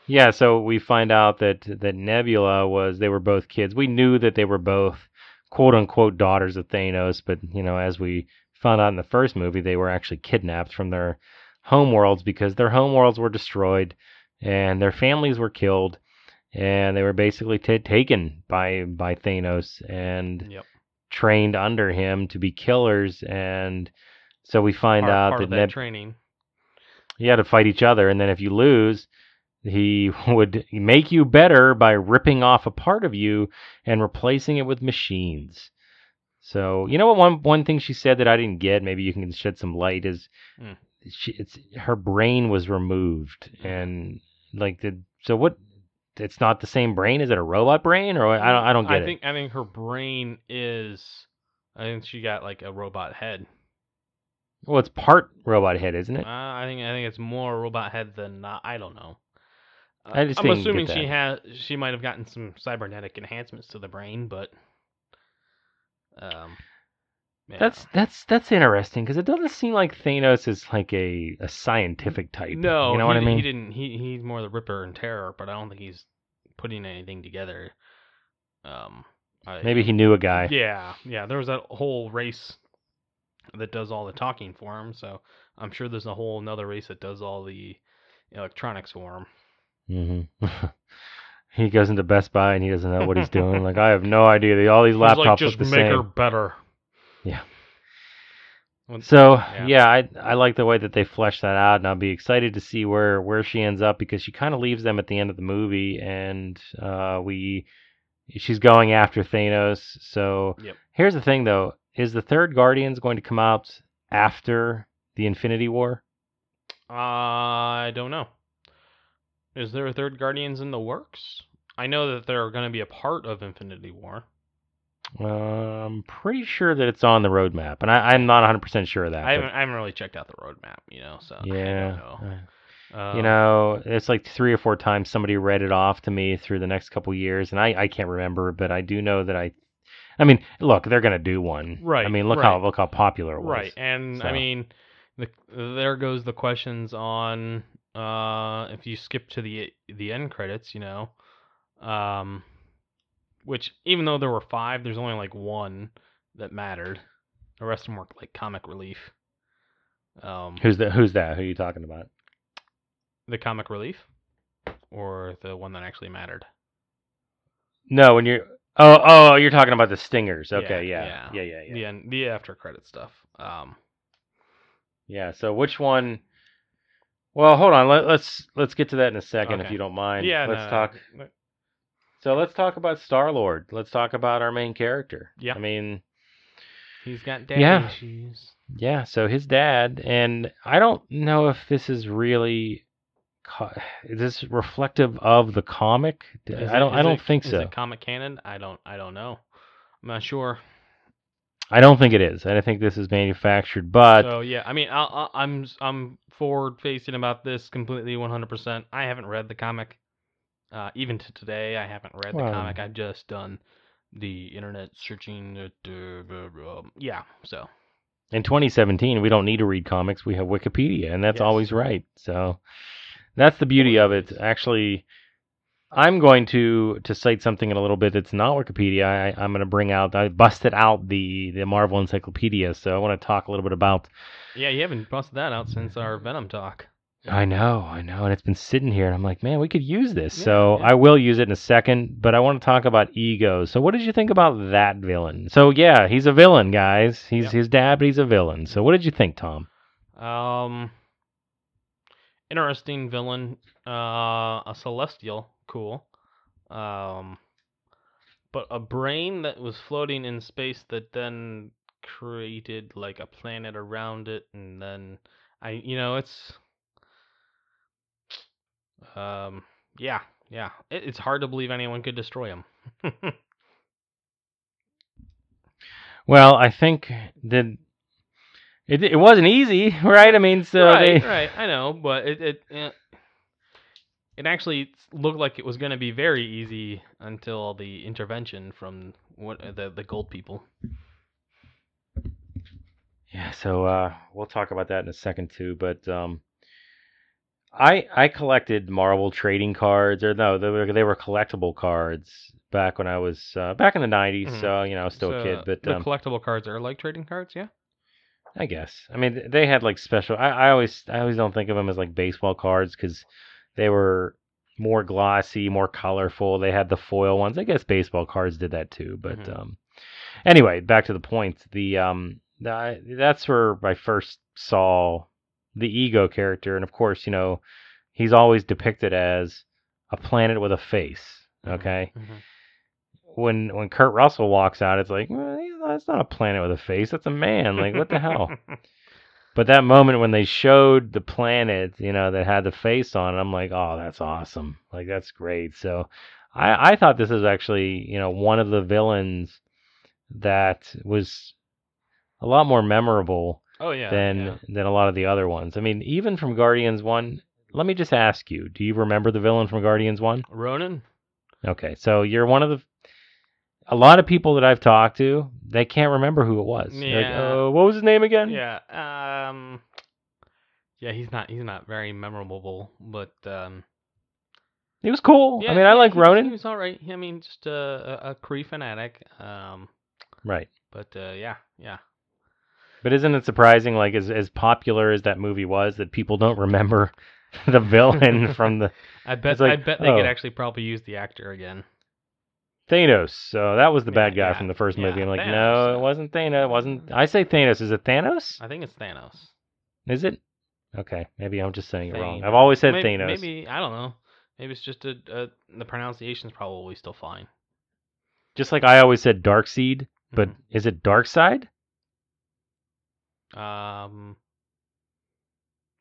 Yeah, so we find out that that Nebula was they were both kids. We knew that they were both quote unquote daughters of Thanos, but you know, as we found out in the first movie, they were actually kidnapped from their homeworlds because their homeworlds were destroyed and their families were killed and they were basically ta taken by by Thanos and yep. trained under him to be killers and so we find part, out part that, that Neb- training. you had to fight each other, and then if you lose, he would make you better by ripping off a part of you and replacing it with machines. So you know what? One one thing she said that I didn't get, maybe you can shed some light, is Hmm. she, it's her brain was removed, Mhm. and like the so what? It's not the same brain. Is it a robot brain, or I don't I don't get I it. think I think her brain is. I think she got like a robot head. Well, it's part robot head, isn't Uh, it? I think I think it's more robot head than not. I don't know. Uh, I just I'm assuming she has she might have gotten some cybernetic enhancements to the brain, but um, Yeah. That's that's that's interesting because it doesn't seem like Thanos is like a, a scientific type. no. you know what I mean? He didn't. He he's more the Ripper and Terror, but I don't think he's putting anything together. Um, I, Maybe he knew a guy. Yeah, yeah. There was that whole race that does all the talking for him, so I'm sure there's a whole another race that does all the electronics for him. hmm he goes into Best Buy and he doesn't know what he's doing. Like I have no idea. All these He's like, laptops just look the make same. her better. Yeah. So Yeah. yeah, I I like the way that they flesh that out, and I'll be excited to see where where she ends up because she kind of leaves them at the end of the movie, and uh, we she's going after Thanos. So Yep. here's the thing, though: is the third Guardians going to come out after the Infinity War? I don't know. Is there a third Guardians in the works? I know that they're going to be a part of Infinity War. Uh, I'm pretty sure that it's on the roadmap, and I, I'm not 100 percent sure of that. I haven't, I haven't really checked out the roadmap, you know, so I yeah, don't know. uh, you Um, know, it's like three or four times somebody read it off to me through the next couple years, and I, I can't remember, but I do know that I, I mean, look, they're gonna do one, Right, I mean, look how look how popular it was, Right, and I mean, the, there goes the questions on uh, if you skip to the the end credits, you know, um, which even though there were five, there's only like one that mattered. The rest of them were like comic relief. Um, Who's that? Who's that? Who are you talking about? the comic relief, or the one that actually mattered. No, when you're oh oh you're talking about the stingers. Okay, yeah, Yeah, yeah, yeah, yeah. The end, the after credit stuff. Um, Yeah. So which one? Well, hold on. Let, let's let's get to that in a second, if you don't mind. yeah, Let's no, talk. So let's talk about Star Lord. Let's talk about our main character. Yeah. I mean, He's got daddy Yeah. issues. yeah. So his dad, and I don't know if this is really. Is this reflective of the comic? I don't. I don't it- think is so. it comic canon? I don't. I don't know. I'm not sure. I don't think it is. I think this is manufactured, but so yeah, I mean, i I'm I'm forward facing about this completely 100%. I haven't read the comic. Uh, even to today, I haven't read Well- the comic. I've just done the internet searching. It, um, yeah, so in 2017, we don't need to read comics. We have Wikipedia, and that's Yes. always right. So that's the beauty of it. Actually, I'm going to to cite something in a little bit that's not Wikipedia. I, I'm going to bring out. I busted out the the Marvel Encyclopedia, so I want to talk a little bit about. yeah, you haven't busted that out since our Venom talk. I know, I know, and it's been sitting here, and I'm like, man, we could use this. Yeah, so yeah. I will use it in a second, but I want to talk about ego. So what did you think about that villain? So yeah, he's a villain, guys. He's Yep. his dad, but he's a villain. So what did you think, Tom? Um, interesting villain. Uh, a celestial, cool. Um, but a brain that was floating in space that then created like a planet around it, and then I, you know, it's, um, yeah, yeah. It, it's hard to believe anyone could destroy him. Well, I think that it it wasn't easy, right? I mean, so right, they right. I know, but it it eh, it actually looked like it was going to be very easy until the intervention from what the the gold people. yeah. So uh, we'll talk about that in a second too. But um, I I collected Marvel trading cards, or no, they were they were collectible cards back when I was uh, back in the '90s. Mhm. So you know, I was still a kid, but the um, collectible cards are like trading cards, yeah. I guess. I mean, they had like special. I, I always, I always don't think of them as like baseball cards because they were more glossy, more colorful. They had the foil ones. I guess baseball cards did that too. But Mhm. um, anyway, back to the point. The um, the, that's where I first saw the ego character, and of course, you know, he's always depicted as a planet with a face. Mhm, Okay mhm. when when Kurt Russell walks out, it's like well, that's not a planet with a face. That's a man. Like what the hell? But that moment when they showed the planet, you know, that had the face on it, I'm like, oh, that's awesome. Like that's great. So I I thought this is actually you know one of the villains that was a lot more memorable oh yeah. than yeah. than a lot of the other ones. I mean, even from Guardians One. Let me just ask you: Do you remember the villain from Guardians One? Ronan. Okay, so you're one of the. a lot of people that I've talked to, they can't remember who it was. They're like, Yeah. "Uh, what was his name again? Yeah. Um. Yeah, he's not. He's not very memorable, but um. He was cool. Yeah, I mean, I like he was- He Ronan. was all right. I mean, just a a, a Kree fanatic. Um. Right. But uh, yeah, yeah. But isn't it surprising, like as as popular as that movie was, that people don't remember the villain from the I bet. Like, I bet they could oh. actually probably use the actor again. Thanos? So that was the Yeah, bad guy yeah, from the first yeah, movie. I'm like, Thanos, no, uh, it wasn't Thanos. It wasn't. I say Thanos. Is it Thanos? I think it's Thanos. Is it? Okay, maybe I'm just saying it wrong. I've always said maybe, Thanos. Maybe I don't know. Maybe it's just a, a the pronunciation's probably still fine. Just like I always said Darkseid, but Mhm. is it Darkseid? Um,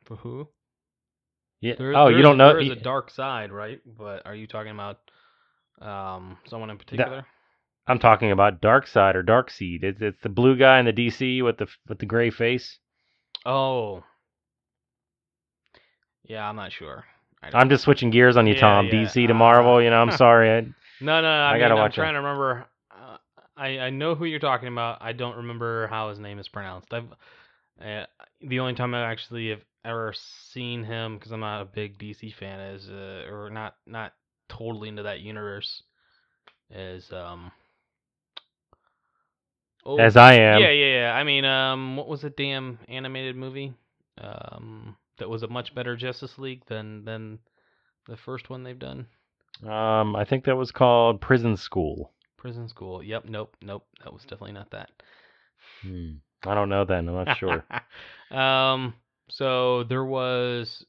for who? Yeah. There- oh, you don't know. There is a dark side, right? But are you talking about um someone in particular? I'm talking about Dark Side or Darkseid. It's it's the blue guy in the DC with the with the gray face. Oh, yeah, I'm not sure. I'm just switching gears on you, Yeah, Tom. yeah. DC to Uh, Marvel. You know, I'm sorry. I, No, no, I, I mean, gotta I'm watch it. trying to remember. I I know who you're talking about. I don't remember how his name is pronounced. I've uh, the only time I actually have ever seen him because I'm not a big DC fan is uh, or not not totally into that universe is um. Oh, as I am. yeah, yeah, yeah. I mean, um, what was the damn animated movie? Um, that was a much better Justice League than than the first one they've done. Um, I think that was called Prison School. Prison School. Yep. Nope. Nope. That was definitely not that. Hmm. I don't know. Then I'm not sure. um. So there was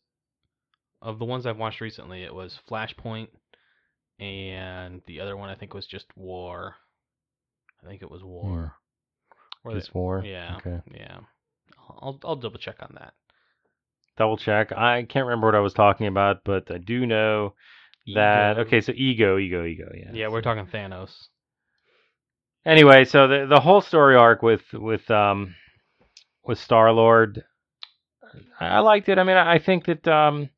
of the ones I've watched recently. It was Flashpoint, and the other one I think was just War. I think it was War. Or the- Just war. yeah. Okay. Yeah. I'll I'll double check on that. Double check. I can't remember what I was talking about, but I do know that. Ego. Okay, so ego, ego, ego. Yeah. Yeah, we're talking Thanos. Anyway, so the the whole story arc with with um with Star Lord, I, liked it. I mean, I, think that um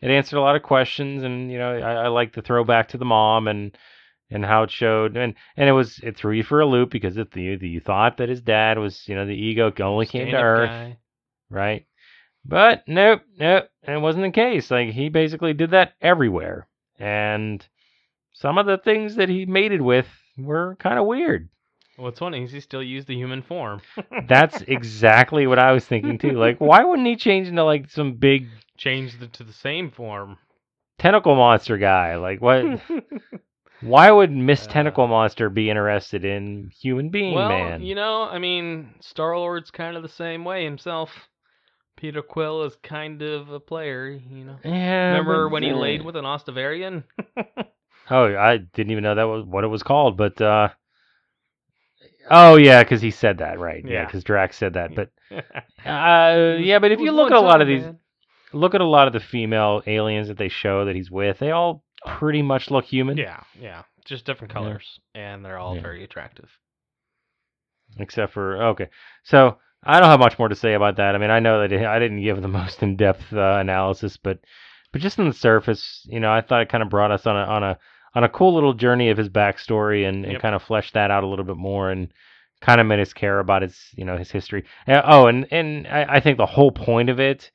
it answered a lot of questions, and you know, I, I like the throwback to the mom and and how it showed, and and it was it threw you for a loop because if you you thought that his dad was you know the ego only came to Earth, guy. right? But nope, nope, it wasn't the case. Like he basically did that everywhere, and some of the things that he mated with were kind of weird. What's funny is he still used the human form. That's exactly what I was thinking too. Like, why wouldn't he change into like some big changed it to the same form. tentacle monster guy? Like, what? why would Miss Uh, Tentacle Monster be interested in human being well, man? you know, I mean, Star Lord's kind of the same way himself. Peter Quill is kind of a player, you know. yeah. Remember but, when he uh, laid with an Ostavarian? Oh, I didn't even know that was what it was called, but uh Oh yeah, because he said that, right? Yeah, Yeah. because Drax said that. But uh, yeah, but if you look at a lot of these, look at a lot of the female aliens that they show that he's with, they all pretty much look human. Yeah, yeah, just different Yeah. colors, and they're all Yeah. very attractive. except for okay. So I don't have much more to say about that. I mean, I know that I didn't give the most in-depth uh, analysis, but but just on the surface, you know, I thought it kind of brought us on a on a on a cool little journey of his backstory and, and Yep. kind of fleshed that out a little bit more and kind of made us care about his you know his history. Uh, oh, and and I, I think the whole point of it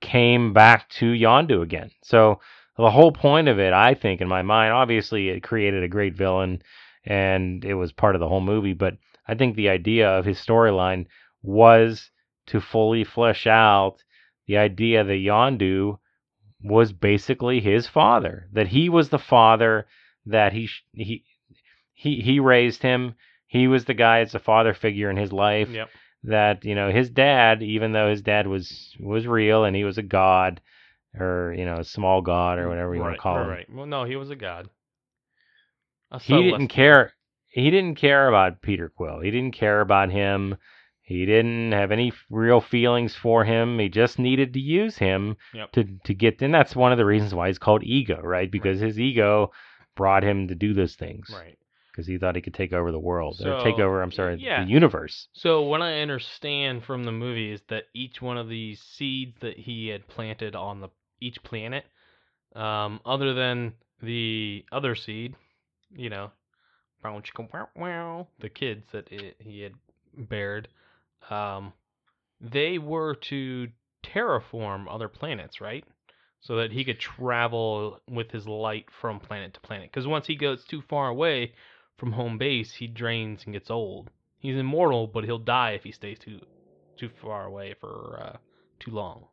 came back to Yondu again. So the whole point of it, I think, in my mind, obviously it created a great villain and it was part of the whole movie, but I think the idea of his storyline was to fully flesh out the idea that Yondu was basically his father, that he was the father that he he he he raised him. He was the guy as a father figure in his life Yep. that you know his dad, even though his dad was was real and he was a god or you know a small god or whatever you right, want to call right, him, Right. Well, no, he was a god. A he didn't care. He didn't care about Peter Quill. He didn't care about him. He didn't have any real feelings for him. He just needed to use him Yep. to to get. And that's one of the reasons why he's called ego, right? Because his ego brought him to do those things Right. because he thought he could take over the world or take over. I'm sorry, yeah. the universe. So what I understand from the movie is that each one of these seeds that he had planted on the each planet, um, other than the other seed, you know, bow, chicka, wow, wow, the kids that it, he had bared, um, they were to terraform other planets, right? So that he could travel with his light from planet to planet. Because once he goes too far away from home base, he drains and gets old. He's immortal, but he'll die if he stays too too far away for uh, too long.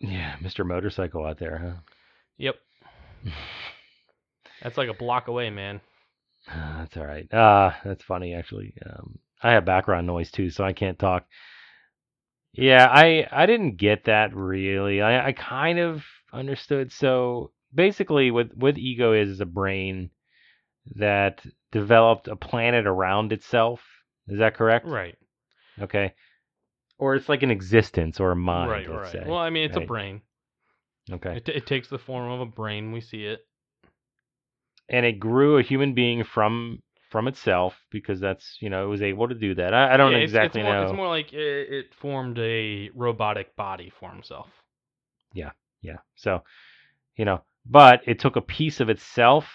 Yeah, Mr. Motorcycle out there, huh? Yep, that's like a block away, man. Ah, that's all right. Uh, that's funny actually. Um, I have background noise too, so I can't talk. Yeah, I I didn't get that really. I I kind of understood. So basically, what what ego is is a brain that developed a planet around itself. Is that correct? Right, Okay. Or it's like an existence or a mind. right, let's right. say. Well, I mean, it's right? a brain. Okay. It, it takes the form of a brain. We see it. and it grew a human being from from itself because that's you know it was able to do that. I, I don't Yeah, it's- exactly it's, more, know. It's more like it, it formed a robotic body for himself. Yeah. Yeah. So, you know, but it took a piece of itself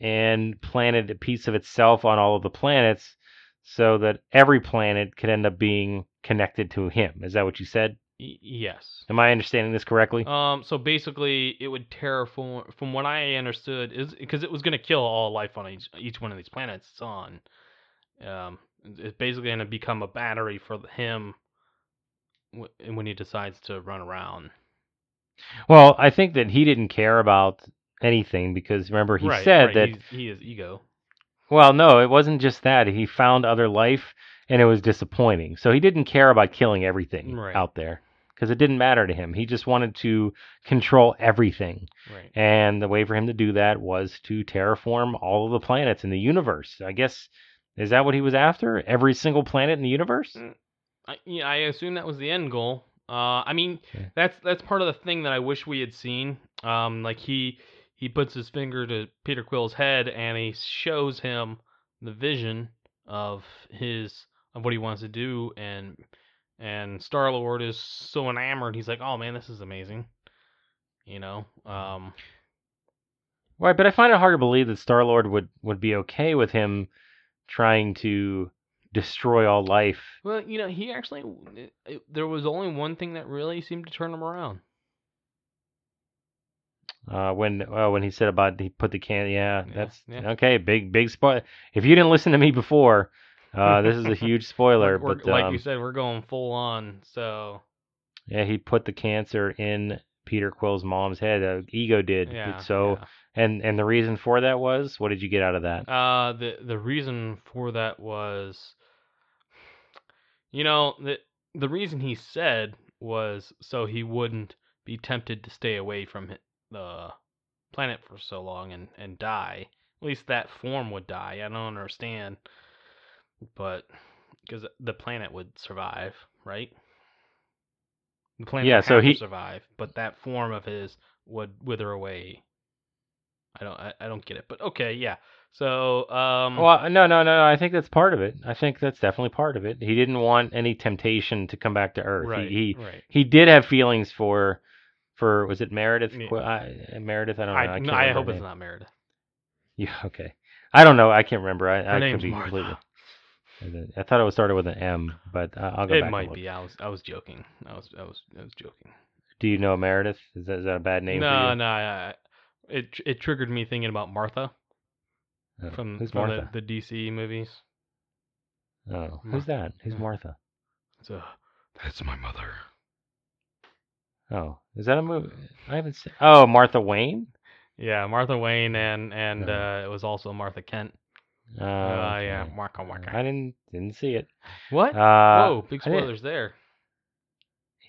and planted a piece of itself on all of the planets so that every planet could end up being connected to him. Is that what you said? Y- yes. Am I understanding this correctly? Um. So basically, it would terraform. From what I understood, is because it was going to kill all life on each each one of these planets it's on. Um. It's basically going to become a battery for him wh- when he decides to run around. Well, I think that he didn't care about anything because remember he right, said right, that he's, he is ego. Well, no, it wasn't just that. He found other life and it was disappointing. So he didn't care about killing everything Right. out there because it didn't matter to him. He just wanted to control everything. Right. And the way for him to do that was to terraform all of the planets in the universe. I guess is that what he was after? Every single planet in the universe? Mm. I, yeah, I assume that was the end goal. Uh, I mean, Okay. that's that's part of the thing that I wish we had seen. Um, like he he puts his finger to Peter Quill's head and he shows him the vision of his of what he wants to do, and and Star Lord is so enamored. He's like, "Oh man, this is amazing," you know. Um, Right, but I find it hard to believe that Star Lord would, would be okay with him trying to destroy all life. well, you know, he actually it, it- there was only one thing that really seemed to turn him around. Uh, when uh, when he said about he put the can, yeah, Yeah, that's yeah. okay. Big big spoil. If you didn't listen to me before, uh, this is a huge spoiler. We're- but like um, you said, we're going full on. So yeah, he put the cancer in Peter Quill's mom's head. Uh, Ego did. yeah. so and and the reason for that was what did you get out of that? uh, the the reason for that was, you know, the the reason he said was so he wouldn't be tempted to stay away from the planet for so long and and die. At least that form would die. I don't understand, but because the planet would survive, right? The planet Yeah, would so he- survive, but that form of his would wither away. I don't I, I don't get it, but okay, yeah. So um Well, no, no, no, no. I think that's part of it. I think that's definitely part of it. He didn't want any temptation to come back to Earth. right, He, he right. he did have feelings for for was it Meredith? Yeah. I, Meredith, I don't know. I, I, no, I hope it's not Meredith. Yeah, okay. I don't know. I can't remember. I, Her I name's could be Martha. completely. I thought it was started with an M, but I'll go It back. and might be. I was I was joking. I was I was I was joking. Do you know Meredith? Is that, is that a bad name no, for you? no. I, it it triggered me thinking about Martha Oh, from, who's from Martha? the, the DC movies. Oh, Mar- who's that? Who's yeah. Martha? So that's my mother. Oh, is that a movie? I haven't seen. Oh, Martha Wayne. Yeah, Martha Wayne and and No. uh, it was also Martha Kent. Oh, Uh, yeah, waka waka. I didn't didn't see it. What? Uh, Whoa, big spoilers there.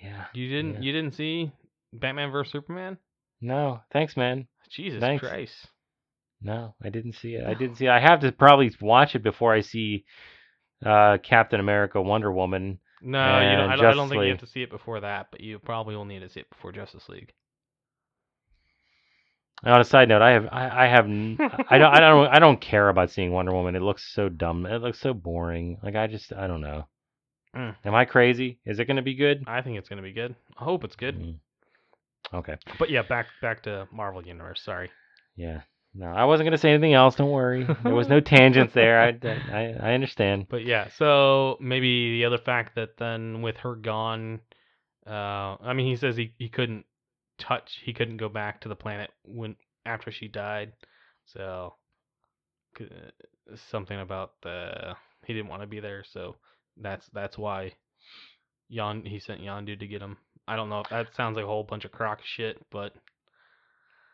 Yeah. You didn't yeah. you didn't see Batman vs Superman? No, thanks, man. Jesus Thanks. Christ. No, I didn't see it. I didn't see it. I have to probably watch it before I see uh, Captain America, Wonder Woman. No, you don't, I, don't, I don't think you have to see it before that, but you probably will need to see it before Justice League. On a side note, I have I, I have I don't I don't I don't care about seeing Wonder Woman. It looks so dumb. It looks so boring. Like I just I don't know. Mm. Am I crazy? Is it going to be good? I think it's going to be good. I hope it's good. Mm. Okay. But yeah, back back to Marvel Universe. Sorry. Yeah. no, I wasn't gonna say anything else. Don't worry. There was no tangents there. I, I, I understand. But yeah, so maybe the other fact that then with her gone, uh, I mean, he says he, he couldn't touch, he couldn't go back to the planet when after she died, so uh, something about the he didn't want to be there, so that's that's why Yon he sent Yondu to get him. I don't know if that sounds like a whole bunch of crock shit, but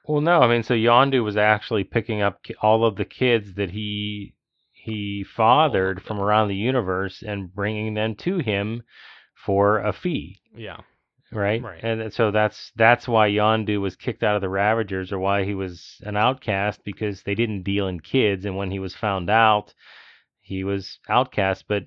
Well, no, I mean, so Yondu was actually picking up all of the kids that he he fathered from around the universe and bringing them to him for a fee, yeah, right? Right. And so that's that's why Yondu was kicked out of the Ravagers, or why he was an outcast because they didn't deal in kids, and when he was found out, he was outcast. But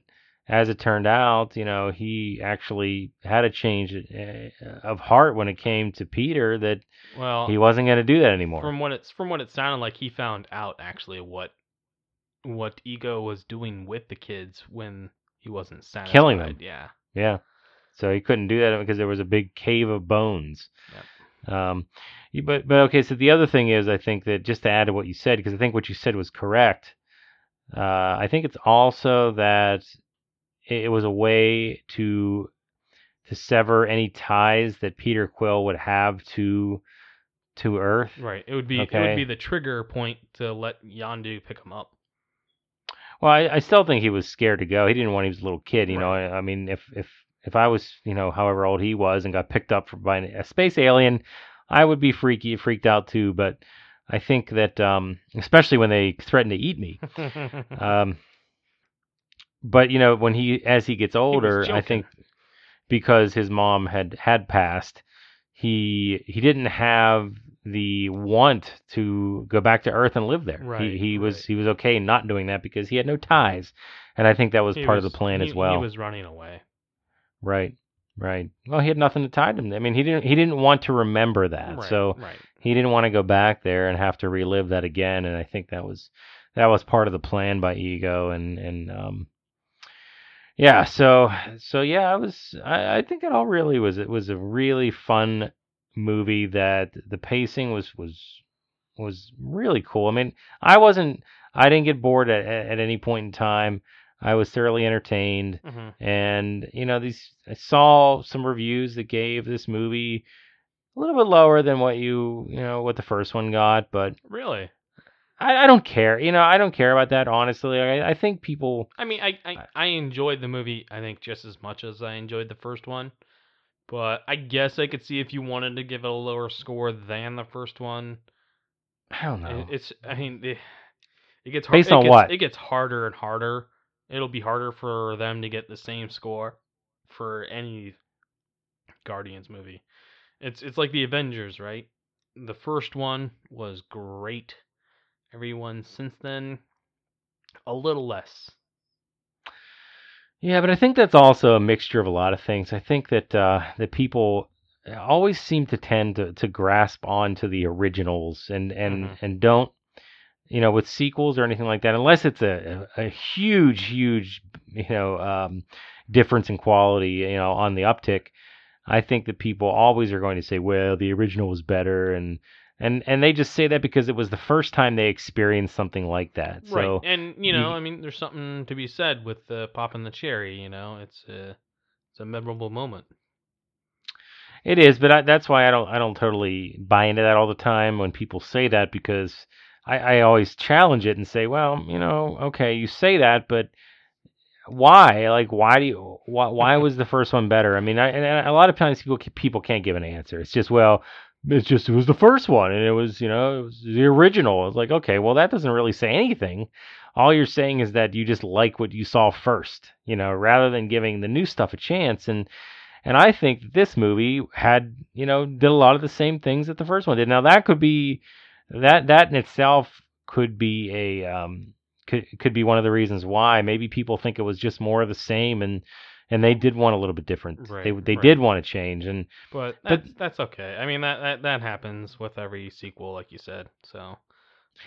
as it turned out, you know, he actually had a change uh, of heart when it came to Peter that well, he wasn't going to do that anymore. from what it's from what it sounded like, he found out actually what what Ego was doing with the kids when he wasn't satisfied. Killing them. Yeah, Yeah. So he couldn't do that because there was a big cave of bones. Um, but but okay. So the other thing is, I think that just to add to what you said, because I think what you said was correct. Uh, I think it's also that it, was a way to to sever any ties that Peter Quill would have to to Earth. right. It would be it would be the trigger point to let Yondu pick him up. Well, I, I still think he was scared to go. He didn't want he was a little kid, you know. I, I mean, if if if I was, you know, however old he was and got picked up by a space alien, I would be freaky, freaked out too. But I think that, um, especially when they threaten to eat me. Um, but you know, when he as he gets older, I think because his mom had had passed, he he didn't have the want to go back to Earth and live there. Right, he he was right. he was okay not doing that because he had no ties, and I think that was He part of the plan he- as well. He was running away. Right, right. Well, he had nothing to tie him. I mean, he didn't he didn't want to remember that, Right, so right. he didn't want to go back there and have to relive that again. And I think that was that was part of the plan by Ego and and um yeah. So so yeah, I was I, I think it all really was it was a really fun movie that the pacing was was was really cool. I mean, I wasn't I didn't get bored at at any point in time. I was thoroughly entertained hmm and you know these I saw some reviews that gave this movie a little bit lower than what you you know what the first one got, but Really? I, I don't care. You know, I don't care about that honestly. I, I think people I mean, I, I I- enjoyed the movie. I think just as much as I enjoyed the first one. But I guess I could see if you wanted to give it a lower score than the first one. I don't know. It, it's I mean it, it gets hard, Based it on gets, what? It gets harder and harder. It'll be harder for them to get the same score for any Guardians movie. It's it's like the Avengers, right? The first one was great. Everyone since then a little less. Yeah, but I think that's also a mixture of a lot of things. I think that uh, that people always seem to tend to, to grasp onto the originals and and Mhm. and don't you know with sequels or anything like that unless it's a a, a huge huge you know um, difference in quality you know on the uptick. I think that people always are going to say, well, the original was better and. And, and they just say that because it was the first time they experienced something like that. So right. And you know, you- I mean, there's something to be said with the uh, popping the cherry. You know, it's a it's a memorable moment. It is, but I, that's why I don't I don't totally buy into that all the time when people say that because I, I always challenge it and say, well, you know, okay, you say that, but why? Like, why do you? Why, why was the first one better? I mean, I, and a lot of times people people can't give an answer. It's just, well, it's just it was the first one, and it was you know it was the original. It's like, okay, well, that doesn't really say anything. All you're saying is that you just like what you saw first, you know, rather than giving the new stuff a chance. And and I think this movie had, you know, did a lot of the same things that the first one did. Now that could be that that in itself could be a um could could be one of the reasons why maybe people think it was just more of the same and and they did want a little bit different. Right, they they right. did want to change and But But- that's that's okay. I mean, that, that that happens with every sequel, like you said. So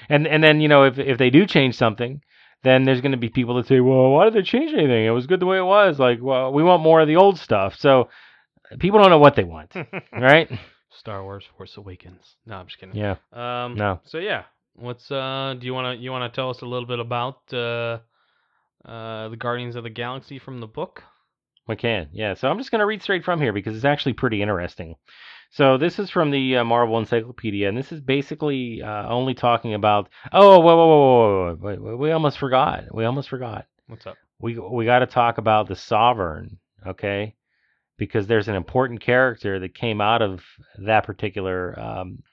and and then you know if if they do change something then there's going to be people that say well why did they change anything it was good the way it was like well we want more of the old stuff so people don't know what they want right Star Wars: Force Awakens. No, I'm just kidding. yeah Um. No. So yeah, what's uh? Do you wanna you wanna tell us a little bit about uh, uh, the Guardians of the Galaxy from the book? We can, yeah. So I'm just going to read straight from here because it's actually pretty interesting. So this is from the uh, Marvel Encyclopedia, and this is basically uh, only talking about. Oh, whoa, whoa, whoa, whoa, whoa, we almost forgot. We almost forgot. What's up? We we got to talk about the Sovereign, okay? Because there's an important character that came out of that particular. Um,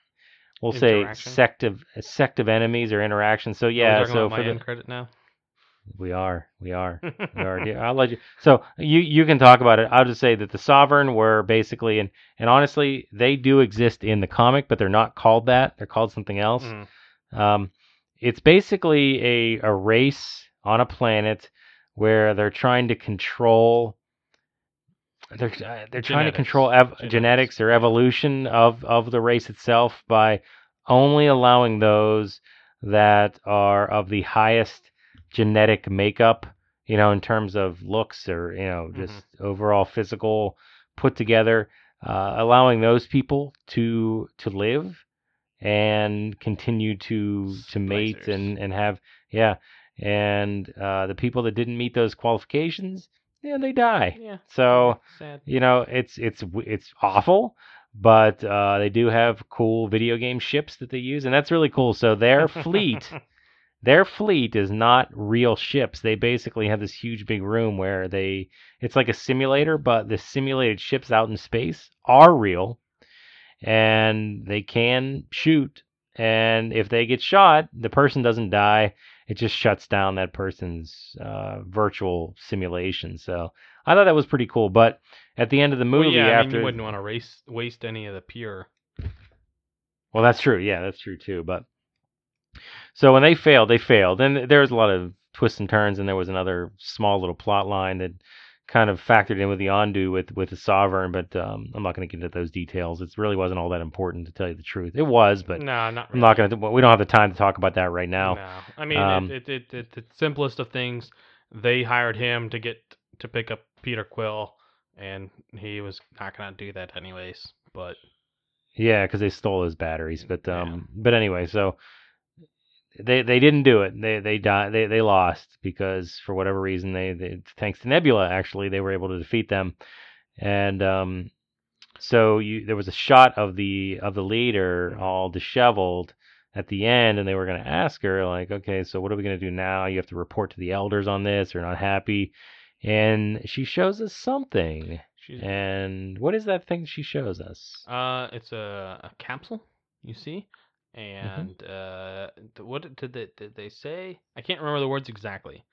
we'll say sect of sect of enemies or interaction. So yeah, talking so for my the credit now. we are we are we are. Yeah, I'll let you. So you you can talk about it. I'll just say that the Sovereign were basically and and honestly they do exist in the comic, but they're not called that. They're called something else. Mhm. Um, it's basically a a race on a planet where they're trying to control. They're uh, they're trying to control ev- Genetics. genetics or evolution of of the race itself by only allowing those that are of the highest genetic makeup, you know, in terms of looks or you know just overall physical put together, uh, allowing those people to to live and continue to to mate and and have yeah, and uh, the people that didn't meet those qualifications, yeah, they die. Yeah. So sad. you know it's it's it's awful but uh, they do have cool video game ships that they use and that's really cool so their fleet their fleet is not real ships they basically have this huge big room where they it's like a simulator but the simulated ships out in space are real and they can shoot and if they get shot the person doesn't die it just shuts down that person's uh, virtual simulation so i thought that was pretty cool but at the end of the movie well, yeah, I mean, after you wouldn't want to race waste any of the pure. Well, that's true. Yeah, that's true too. But so when they failed, they failed, and there was a lot of twists and turns, and there was another small little plot line that kind of factored in with the Yondu with with the Sovereign. But um, I'm not going to get into those details. It really wasn't all that important to tell you the truth. It was, but no, not. I'm not going to. We don't have the time to talk about that right now. No, I mean, Um, it, it, it, it, the simplest of things. They hired him to get to pick up Peter Quill, and he was not gonna do that anyways. But Yeah, because they stole his batteries. But Yeah. um, but anyway, so they they didn't do it. They they died. They they lost because for whatever reason they, they thanks to Nebula actually they were able to defeat them, and um, so you there was a shot of the of the leader all disheveled at the end, and they were going to ask her like, okay, so what are we going to do now? You have to report to the elders on this. They're not happy, and she shows us something. she's And what is that thing she shows us? uh, it's a, a capsule, you see, Mm-hmm. and uh, what did- they did they say? I can't remember the words exactly,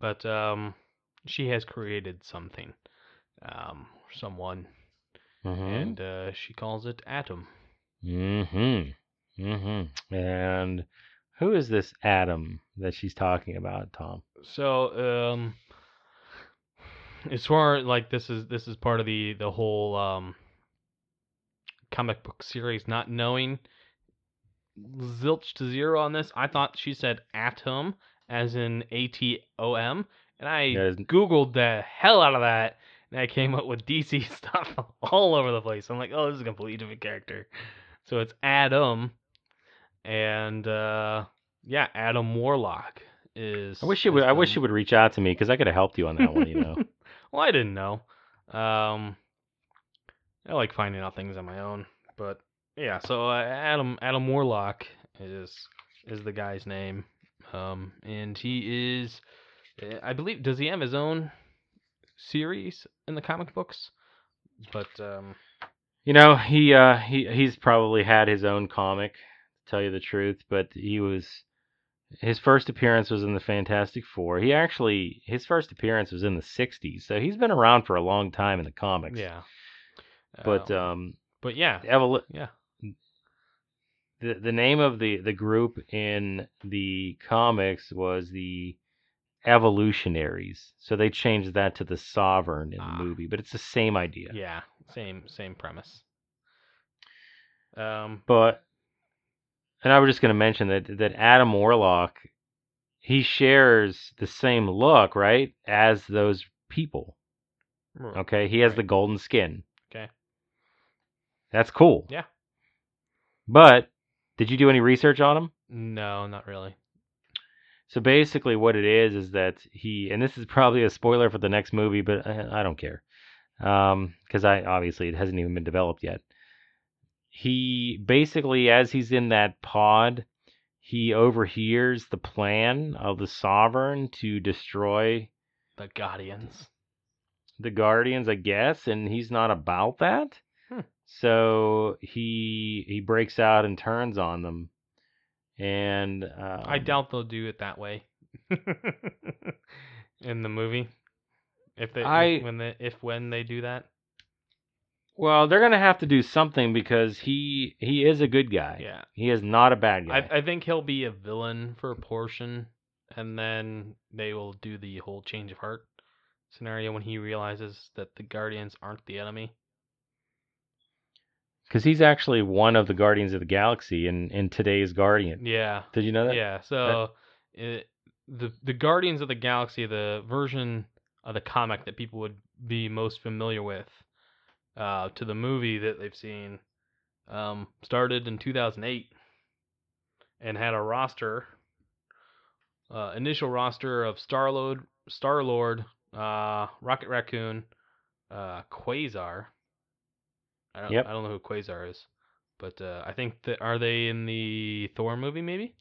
but um, she has created something, um, someone, Mhm. and uh, she calls it Adam. Mm-hmm. Mm-hmm. And who is this Adam that she's talking about, Tom? So, um, as far like this is this is part of the the whole um comic book series. Not knowing zilch to zero on this, I thought she said atom as in A T O M, and I Yeah, googled the hell out of that, and I came up with DC stuff all over the place. I'm like, oh, this is a completely different character. So it's Adam, and uh yeah, Adam Warlock is. I wish you would. I wish you would reach out to me because I could have helped you on that one. You know. well, I didn't know. Um, I like finding out things on my own, but yeah. So uh, Adam Adam Warlock is is the guy's name, um, and he is, uh, I believe, does he have his own series in the comic books? But um, You know, he uh he he's probably had his own comic, to tell you the truth, but he was his first appearance was in the Fantastic Four. He actually his first appearance was in the '60s, so he's been around for a long time in the comics. yeah. But Um, um, but yeah, evol- yeah. The the name of the the group in the comics was the Evolutionaries. So they changed that to the Sovereign in Ah. the movie, but it's the same idea. Yeah, same same premise. Um, But and I was just going to mention that that Adam Warlock he shares the same look, right, as those people. Okay? He has Right. the golden skin. Okay. That's cool. Yeah. But did you do any research on him? No, not really. So basically, what it is is that he, and this is probably a spoiler for the next movie, but I, I don't care, um, because I obviously it hasn't even been developed yet. He basically, as he's in that pod, he overhears the plan of the Sovereign to destroy The Guardians. the Guardians, I guess, and he's not about that. So he he breaks out and turns on them, and um, I doubt they'll do it that way. In the movie, if they I- when they if when they do that, Well, they're gonna have to do something because he he is a good guy. yeah, He is not a bad guy. I I think he'll be a villain for a portion, and then they will do the whole change of heart scenario when he realizes that the Guardians aren't the enemy. Because he's actually one of the Guardians of the Galaxy in in today's Guardian. Yeah, Did you know that? Yeah, so it, the the Guardians of the Galaxy, the version of the comic that people would be most familiar with, uh, to the movie that they've seen, um, started in 2008, and had a roster, uh, initial roster of Star Lord, Star Lord, uh, Rocket Raccoon, uh, Quasar. I don't, Yep. I don't know who Quasar is, but uh, I think that are they in the Thor movie maybe?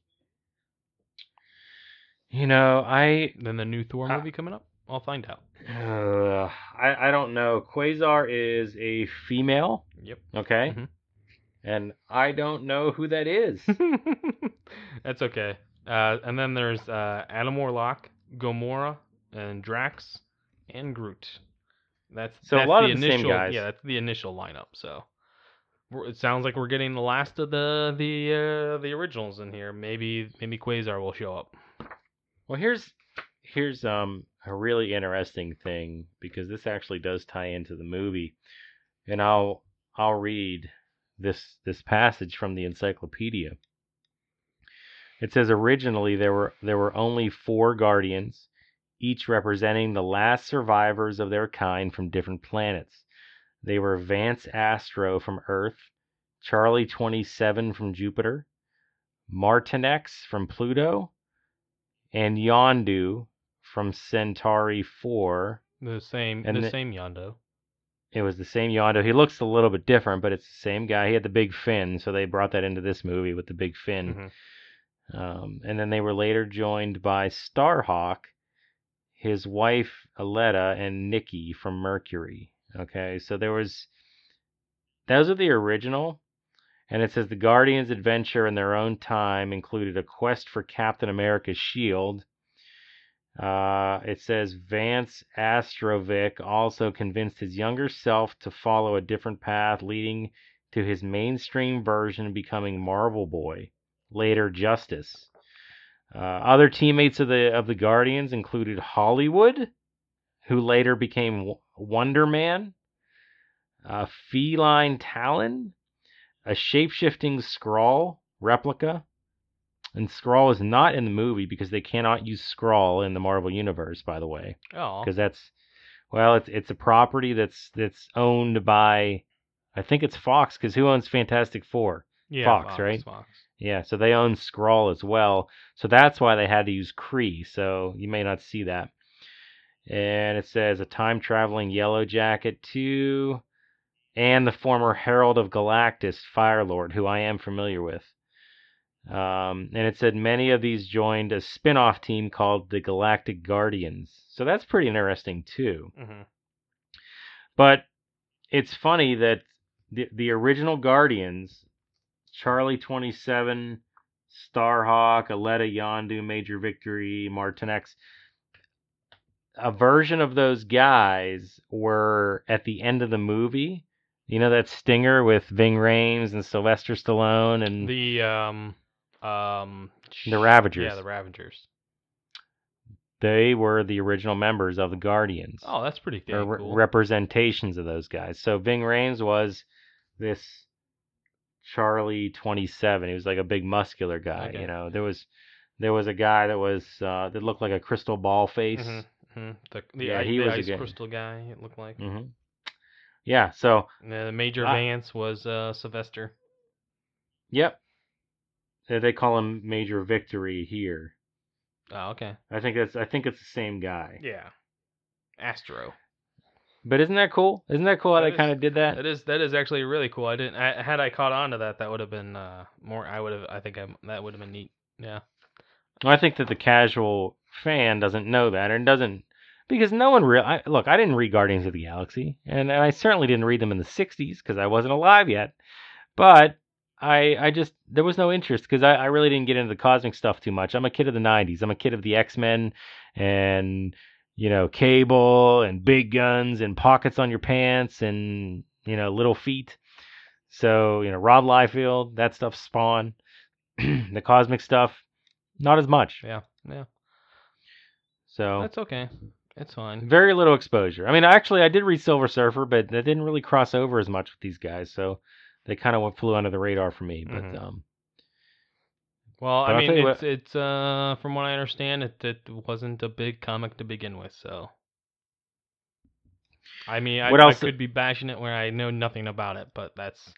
You know, I Then the new Thor movie coming up? I'll find out. uh, I I don't know. Quasar is a female. Yep. Okay. Mhm. And I don't know who that is. That's okay. Uh, and then there's uh, Adam Warlock, Gamora, and Drax, and Groot. That's So a lot the of the same initial, guys. Yeah, that's the initial lineup. So it sounds like we're getting the last of the the uh, the originals in here. Maybe maybe Quasar will show up. Well, here's here's um a really interesting thing because this actually does tie into the movie, and I'll I'll read this this passage from the encyclopedia. It says originally there were there were only four guardians, each representing the last survivors of their kind from different planets. They were Vance Astro from Earth, Charlie 27 from Jupiter, Martinex from Pluto, and Yondu from Centauri 4. The same And the, the- same Yondu. It was the same Yondu. He looks a little bit different, but it's the same guy. He had the big fin, so they brought that into this movie with the big fin. Mhm. Um, and then they were later joined by Starhawk, his wife Aletta, and Nikki from Mercury. Okay, so there was those are the original, and it says the Guardians' adventure in their own time included a quest for Captain America's shield. Uh, it says Vance Astrovik also convinced his younger self to follow a different path, leading to his mainstream version becoming Marvel Boy later Justice. Uh, other teammates of the of the Guardians included Hollywood, who later became Wonder Man, uh, Feline Talon, a shapeshifting Skrull replica. And Skrull is not in the movie because they cannot use Skrull in the Marvel universe, by the way, Oh, because that's well, it's it's a property that's that's owned by, I think it's Fox, because who owns Fantastic Four? yeah, Fox, right? Fox. Yeah, so they own Skrull as well. So that's why they had to use Kree. So you may not see that. And it says a time traveling Yellow Jacket too, and the former Herald of Galactus, Firelord, who I am familiar with. Um, and it said many of these joined a spin off team called the Galactic Guardians. So that's pretty interesting too. hmm But it's funny that the the original Guardians, Charlie Twenty Seven, Starhawk, Aletta Yondu, Major Victory, Martinex, a version of those guys were at the end of the movie. You know that stinger with Ving Rhames and Sylvester Stallone and The um um The Ravagers. Yeah, the Ravagers. they were the original members of the Guardians. Oh, that's pretty dang re- cool. representations of those guys. So Ving Rhames was this Charlie 27. He was like a big muscular guy, Okay. you know. There was there was a guy that was uh, that looked like a crystal ball face. hmm hmm The the, Yeah, he the was a ice good- crystal guy. It looked like. hmm Yeah, so the Major I- Vance was uh Sylvester. yep. Uh, They call him Major Victory here. Oh, okay. I think that's I think it's the same guy. Yeah. Astro. But isn't that cool? Isn't that cool how That they kind of did that? That is that is actually really cool. I didn't. I, had I caught on to that, that would have been uh, more. I would have. I think I, that would have been neat. Yeah. I think that the casual fan doesn't know that and doesn't because no one real. I, look, I didn't read Guardians of the Galaxy, and, and I certainly didn't read them in the '60s because I wasn't alive yet. But I, I just there was no interest because I, I really didn't get into the cosmic stuff too much. I'm a kid of the '90s. I'm a kid of the X Men and you know Cable and big guns and pockets on your pants and you know little feet. So you know Rob Liefeld, that stuff, Spawn, the cosmic stuff, not as much. Yeah. Yeah. So That's okay. It's fine. very little exposure. I mean, actually, I did read Silver Surfer, but that didn't really cross over as much with these guys. So they kind of flew under the radar for me. But Mhm. um, Well, But I mean, it's it's uh from what I understand, it it wasn't a big comic to begin with, so. I mean, I, I could be bashing it where I know nothing about it, but that's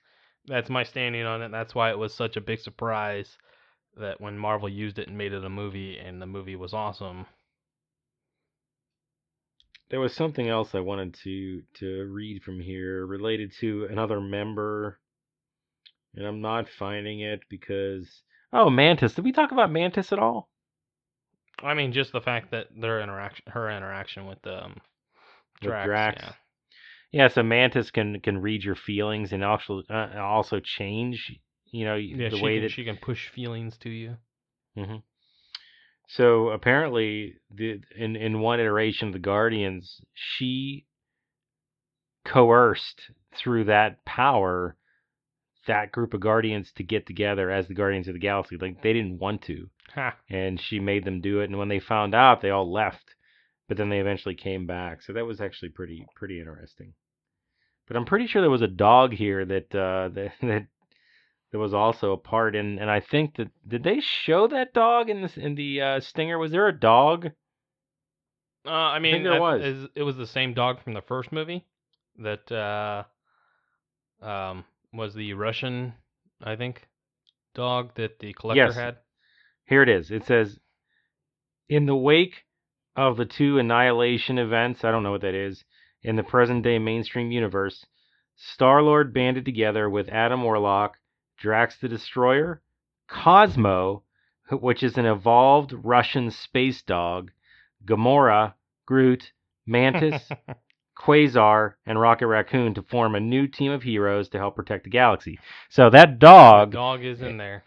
that's my standing on it. That's why it was such a big surprise that when Marvel used it and made it a movie, and the movie was awesome. there was something else I wanted to to read from here related to another member, and I'm not finding it because oh, Mantis. Did we talk about Mantis at all? I mean, just the fact that their interaction, her interaction with um, With Drax, Drax. yeah. Yeah, so Mantis can can read your feelings and also uh, also change. You know Yeah, the way can, that she can push feelings to you. hmm So apparently, the in in one iteration of the Guardians, she coerced through that power that group of Guardians to get together as the Guardians of the Galaxy. Like they didn't want to, Ha. and she made them do it. And when they found out, they all left. But then they eventually came back. So that was actually pretty pretty interesting. But I'm pretty sure there was a dog here that uh, that that that was also a part in, and I think that did they show that dog in this in the uh, Stinger? Was there a dog? Uh, I mean, think there that was. is- it was the same dog from the first movie that uh, um, was the Russian, I think, dog that the collector Yes. had. Here it is. It says, in the wake of the two annihilation events, I don't know what that is, in the present day mainstream universe, Star Lord banded together with Adam Warlock, Drax the Destroyer, Cosmo, which is an evolved Russian space dog, Gamora, Groot, Mantis, Quasar, and Rocket Raccoon to form a new team of heroes to help protect the galaxy. So that The dog dog is in there.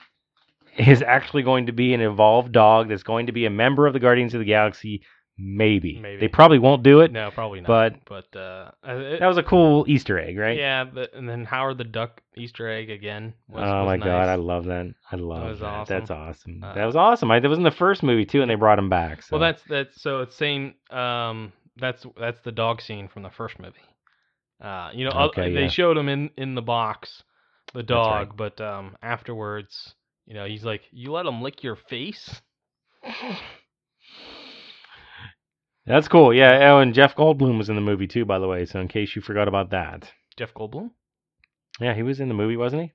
is actually going to be an evolved dog that's going to be a member of the Guardians of the Galaxy. Maybe. Maybe. They probably won't do it. No, probably not. but- but uh, uh, it- That was a cool Easter egg, right? yeah. But, and then Howard the Duck Easter egg again. Was, oh was my nice. god, I love that. I love was that. awesome. That's awesome. Uh, that was awesome. I, that was in the first movie too, and they brought him back. So. Well, that's that's so it's same. Um, that's that's the dog scene from the first movie. Uh, you know, Okay, they yeah. showed him in in the box, the right. dog, but um, afterwards, you know, he's like, "You let him lick your face." That's cool. Yeah. Oh, and Jeff Goldblum was in the movie too, by the way. So in case you forgot about that, Jeff Goldblum. yeah, he was in the movie, wasn't he?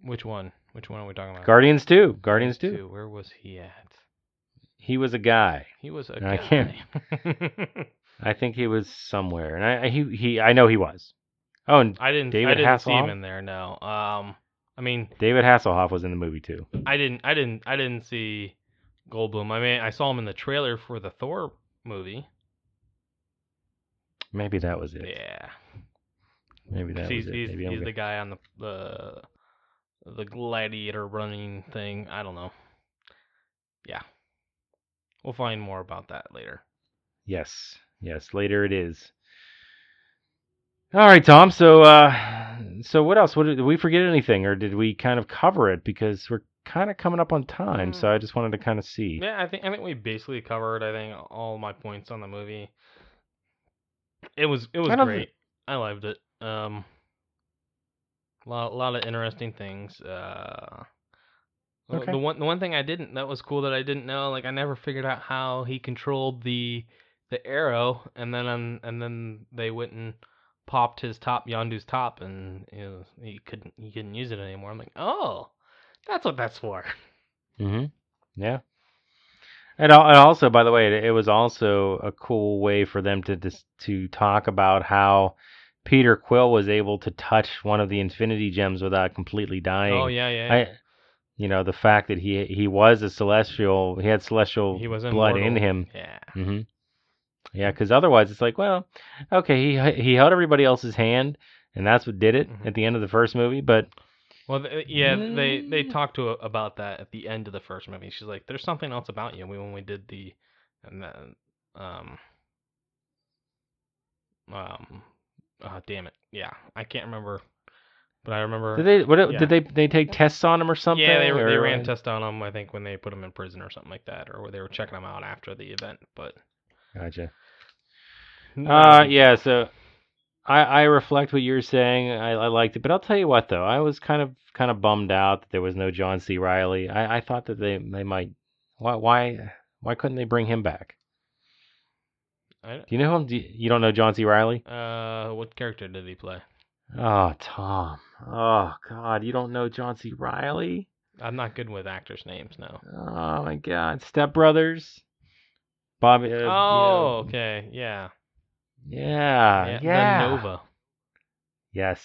Which one? Which one are we talking about? Guardians two. Guardians two. Two. Where was he at? He was a guy. He was a I guy. can't- I think he was somewhere, and I I- he he I know he was. Oh, and I didn't. I David didn't see him in there. No. Um. I mean, David Hasselhoff was in the movie too. I didn't. I didn't. I didn't see Goldblum. I mean, I saw him in the trailer for the Thor movie. Maybe that was it. Yeah. Maybe that he's was it. he's, he's the guy on the the the gladiator running thing. I don't know. Yeah. We'll find more about that later. Yes, yes. Later it is. All right, Tom. So, uh, so what else? What did, did we forget anything, or did we kind of cover it? Because we're kind of coming up on time, so I just wanted to kind of see. Yeah, I think I think we basically covered I think all my points on the movie. It was it was I great. I loved it. Um a lot, lot of interesting things. Uh Okay. the one the one thing I didn't that was cool that I didn't know like I never figured out how he controlled the the arrow and then um, and then they went and popped his top Yondu's top and you know, he couldn't he couldn't use it anymore. I'm like, "Oh, that's what that's for." hmm Yeah. And, and also, by the way, it, it was also a cool way for them to to talk about how Peter Quill was able to touch one of the Infinity Gems without completely dying. Oh yeah, yeah. yeah. I, you know, the fact that he he was a celestial, he had celestial he was blood in him. Yeah. hmm Yeah, because otherwise it's like, well, okay, he he held everybody else's hand, and that's what did it Mhm. at the end of the first movie. But Well, th- yeah, they they Mm. talked to about that at the end of the first movie. She's like, "There's something else about you." We When we did the, and then, um, um, uh, damn it, yeah, I can't remember, but I remember. did they what yeah. did they they take tests on him or something? Yeah, they, were- they or- ran tests on him. I think when they put him in prison or something like that, or they were checking him out after the event. But Gotcha. No, Uh, yeah. So I I reflect what you're saying. I, I liked it, but I'll tell you what though, I was kind of kind of bummed out that there was no John C. Reilly. I I thought that they they might why why why couldn't they bring him back? I, Do you know him? Do you, you don't know John C. Reilly? uh, what character did he play? Oh, Tom. Oh God, you don't know John C. Reilly? I'm not good with actors' names now. Oh my God, Step Brothers. Bobby. Uh, oh, okay, yeah, yeah, yeah. the Nova. Yes,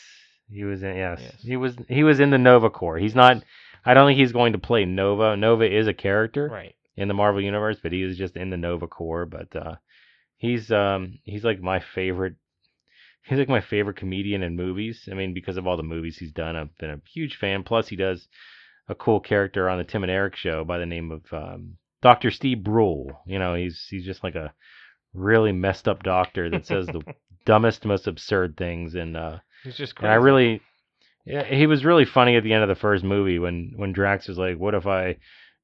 he was in. Yes, Yes. he was. He was in the Nova Corps. He's not. I don't think he's going to play Nova. Nova is a character Right. in the Marvel universe, but he is just in the Nova Corps. But uh, he's um he's like my favorite. He's like my favorite comedian in movies. I mean, because of all the movies he's done, I've been a huge fan. Plus, he does a cool character on the Tim and Eric show by the name of um, Doctor Steve Brule. You know, he's he's just like a really messed up doctor that says the dumbest, most absurd things, and uh, He's just and. I really, yeah, he was really funny at the end of the first movie when when Drax was like, "What if I,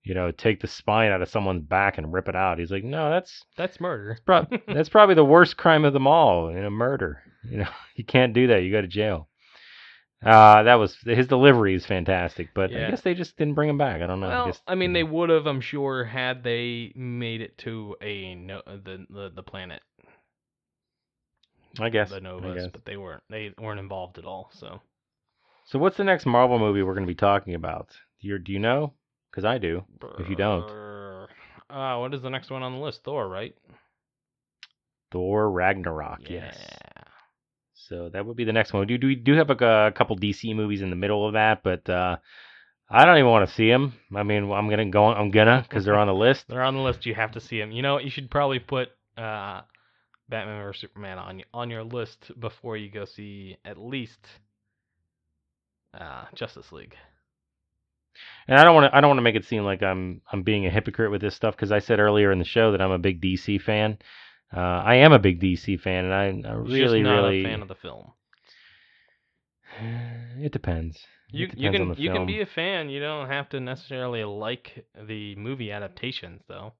you know, take the spine out of someone's back and rip it out?" He's like, "No, that's That's murder. prob- that's probably the worst crime of them all, you know, murder. You know, you can't do that. You go to jail." Uh, that was his delivery is fantastic, but I guess they just didn't bring him back. I don't know. Well, just, I mean, they would have, I'm sure, had they made it to a no, the, the the planet, I guess, the I Novas, guess. but they weren't. They weren't involved at all. So So, what's the next Marvel movie we're going to be talking about? Do you, do you know? Because I do. If you don't. uh, what is the next one on the list? Thor, right? Thor Ragnarok. Yeah. Yes. So that would be the next one. We do, we do have a, a couple DC movies in the middle of that, but uh, I don't even want to see them. I mean, I'm gonna go. I'm gonna because they're on the list. They're on the list. You have to see them. You know, you should probably put uh, Batman or Superman on on your list before you go see at least uh, Justice League. And I don't want to. I don't want to make it seem like I'm I'm being a hypocrite with this stuff because I said earlier in the show that I'm a big DC fan. Uh, I am a big DC fan, and I, I really, just not really. a fan of the film. It depends. You it you can you can be a fan. You don't have to necessarily like the movie adaptations, though.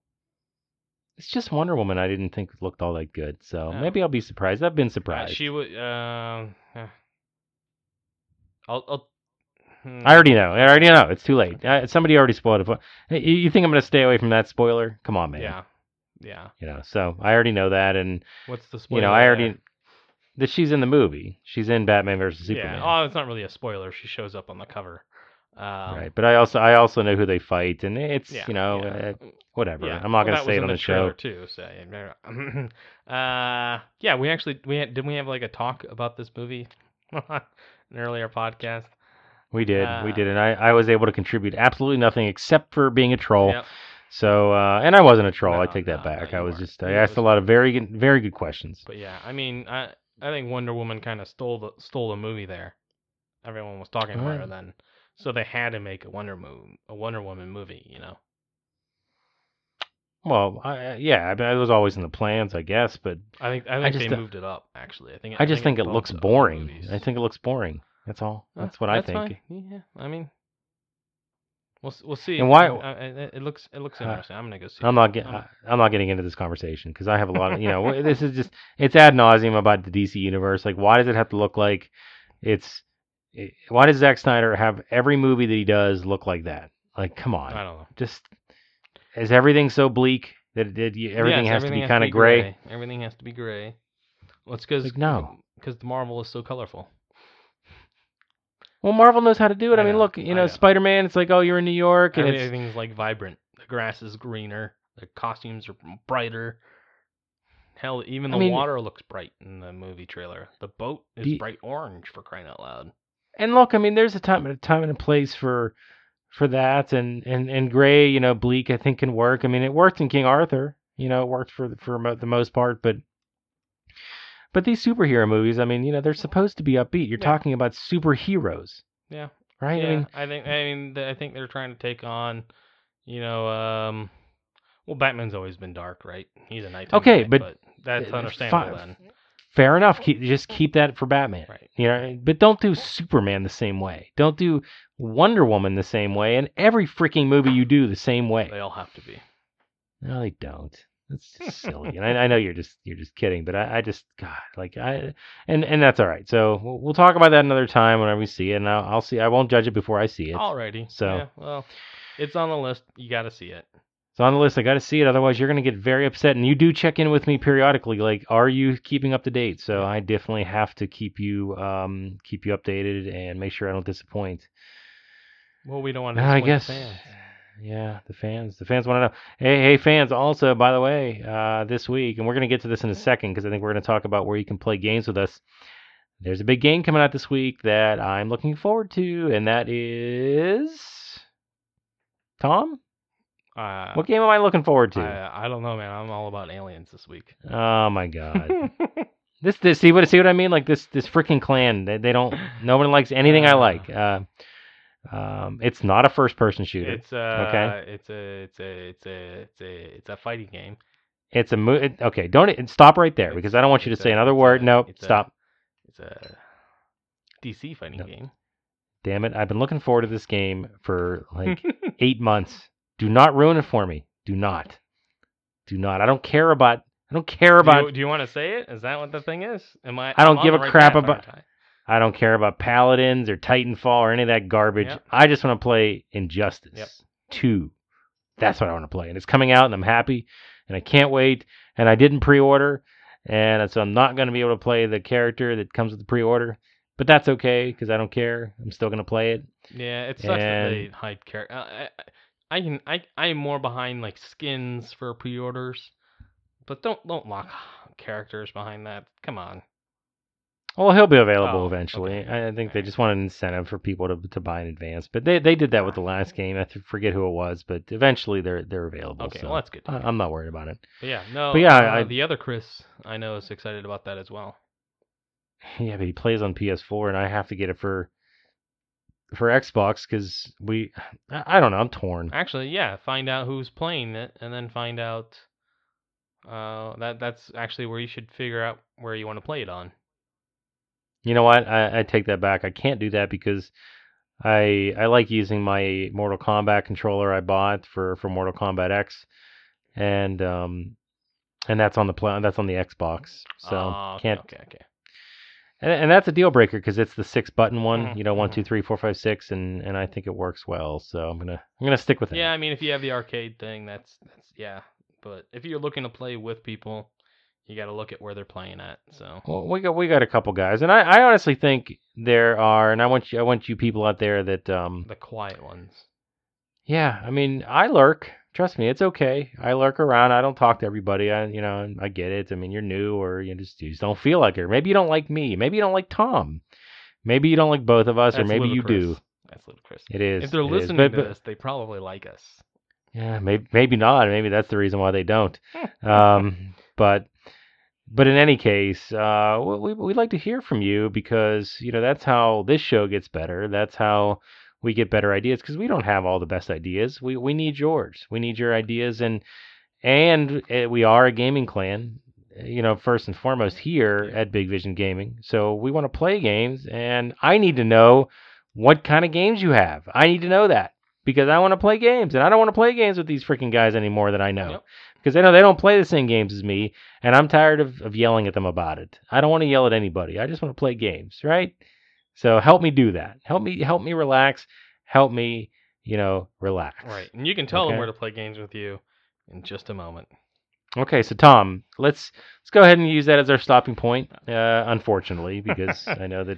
It's just Wonder Woman. I didn't think looked all that good, so maybe I'll be surprised. I've been Uh, surprised. she would. Uh, eh. I'll. I'll hmm. I already know. I already know. It's too late. Uh, somebody already spoiled it. for- Hey, You you think I'm going to stay away from that spoiler? Come on, man. Yeah. Yeah. You know. So I already know that, and What's the spoiler? you know, I already there? that she's in the movie. She's in Batman versus Superman. Yeah. Oh, it's not really a spoiler. She shows up on the cover. Um, right. But I also I also know who they fight, and it's Yeah. you know yeah. uh, whatever. Yeah. I'm not Well, going that to say it on the, the show. too. So, uh, yeah, we actually we had didn't we have like a talk about this movie on an earlier podcast? We did. we Uh, did, and I I was able to contribute absolutely nothing except for being a troll. Yep. So uh, and I wasn't a troll. I No, take that no, back. no, I was weren't. just I asked a lot of very good very good questions. But yeah, I mean, I I think Wonder Woman kind of stole the stole the movie there. Everyone was talking about her then, so they had to make a Wonder Moon a Wonder Woman movie. You know. Well, I, yeah, I mean, it was always in the plans, I guess, but I think I think just they moved it up. Actually, I think I just think it bumped looks boring. I think it looks boring. That's all. Uh, That's what I that's think. fine. Yeah, I mean, we'll we'll see. And why- it, looks it looks Uh, interesting. I'm gonna go see. I'm not getting. I'm- not getting into this conversation because I have a lot of. You know, this is just. It's ad nauseum about the DC universe. Like, why does it have to look like it's? It, why does Zack Snyder have every movie that he does look like that? Like, come on. I don't know. Just is everything so bleak that it, it, you- everything Yes, has to be kind of gray? Everything has to be gray. Well, it's because Like, no. because the Marvel is so colorful. Well, Marvel knows how to do it. I, I mean, know, look, you I know, know. Spider-Man. It's like, oh, you're in New York, and it's Everything's like vibrant. The grass is greener. The costumes are brighter. Hell, even I the mean- water looks bright in the movie trailer. The boat is The- bright orange for crying out loud. and look, I mean, there's a time and a time and a place for for that, and and and gray, you know, bleak, I think can work. I mean, it worked in King Arthur, you know, it worked for the- for mo- the most part, but but these superhero movies, I mean, you know, they're supposed to be upbeat. You're Yeah. talking about superheroes, Yeah. right? yeah, I mean, I think I mean I think they're trying to take on, you know, um, well, Batman's always been dark, right? He's a nighttime Okay, guy, but, that's uh, understandable then, fair enough. Keep, just keep that for Batman. right? You know, but don't do Superman the same way. Don't do Wonder Woman the same way, and every freaking movie you do the same way. They all have to be. No, they don't. That's just silly. and I, I know you're just you're just kidding, but I, I just God like I and and that's all right. So we'll, we'll talk about that another time whenever we see it, and I'll, I'll see. I won't judge it before I see it. Alrighty. so- yeah, well, it's on the list. You got to see it. It's on the list. I got to see it. Otherwise, you're going to get very upset. And you do check in with me periodically. Like, are you keeping up to date? So I definitely have to keep you um keep you updated and make sure I don't disappoint. Well, we don't want to. I disappoint guess. fans. Yeah, the fans. The fans want to know. Hey, hey, fans. Also, by the way, uh, this week, and we're going to get to this in a second because I think we're going to talk about where you can play games with us. There's a big game coming out this week that I'm looking forward to, and that is Tom. Uh, What game am I looking forward to? I, I don't know, man. I'm all about aliens this week. oh my god. This, this, see what, see what I mean? Like this, this freaking clan. They, they don't. No one likes anything I Uh. like. Uh, um, it's not a first-person shooter. it's a, Okay. it's a, it's a, it's a, it's a, it's a fighting game. It's a mo- it, okay. Don't it- stop right there because I don't want you to It's say a- another word. a- No, it's stop. It's a DC fighting No. game. Damn it! I've been looking forward to this game for like eight months. Do not ruin it for me. Do not. Do not. I don't care about. I don't care do about. you, do you want to say it? Is that what the thing is? Am I? I don't give a right crap about- aren't I? Don't care about paladins or Titanfall or any of that garbage. Yep. I just want to play Injustice Yep. Two. That's what I want to play, and it's coming out, and I'm happy, and I can't wait. And I didn't pre-order, and so I'm not going to be able to play the character that comes with the pre-order. But that's okay because I don't care. I'm still going to play it. Yeah, it sucks that they hide character. Uh, I, I I can I I am more behind like skins for pre-orders, but don't don't lock characters behind that. Come on. Well, he'll be available Oh, eventually. okay. I think they just want an incentive for people to to buy in advance. But they they did that with the last game. I forget who it was, but eventually they're they're available. Okay, so well that's good. I, I'm not worried about it. But yeah, no. But yeah, uh, I- the other Chris I know is excited about that as well. Yeah, but he plays on PS4, and I have to get it for for Xbox because we. I, I don't know. I'm torn. Actually, yeah, find out who's playing it, and then find out. Uh, that that's actually where you should figure out where you want to play it on. You know what? I, I take that back. I can't do that because I I like using my Mortal Kombat controller I bought for for Mortal Kombat X, and um and that's on the pla- that's on the Xbox. So okay, can't Okay, okay. and, and that's a deal breaker because it's the six button one. Mhm, You know, one, mhm. two, three, four, five, six, and and I think it works well. So I'm gonna I'm gonna stick with it. Yeah, I mean, if you have the arcade thing, that's that's yeah. But if you're looking to play with people, you got to look at where they're playing at. So Well, we got we got a couple guys, and I, I honestly think there are, and I want you I want you people out there that um the quiet ones. yeah, I mean I lurk. Trust me, it's okay. I lurk around. I don't talk to everybody. I you know I get it. I mean you're new or you just you just don't feel like it. Maybe you don't like me. Maybe you don't like Tom. Maybe you don't like both of us, or That's maybe you do. That's ludicrous. It is. If they're listening But- to but- this, they probably like us. Yeah, maybe maybe not. Maybe that's the reason why they don't. um, but but in any case, uh, we we'd like to hear from you because you know that's how this show gets better. That's how we get better ideas because we don't have all the best ideas. We we need yours. We need your ideas and and uh, we are a gaming clan. You know, first and foremost here at Big Vision Gaming. So we want to play games, and I need to know what kind of games you have. I need to know that because I want to play games, and I don't want to play games with these freaking guys anymore that I know Yep. Because I know they don't play the same games as me, and I'm tired of, of yelling at them about it. I don't want to yell at anybody. I just want to play games, right? So help me do that. Help me help me relax. Help me, you know, relax. Right, and you can tell them where to play games with you in just a moment. Okay, so Tom, let's let's go ahead and use that as our stopping point. Uh, unfortunately, because I know that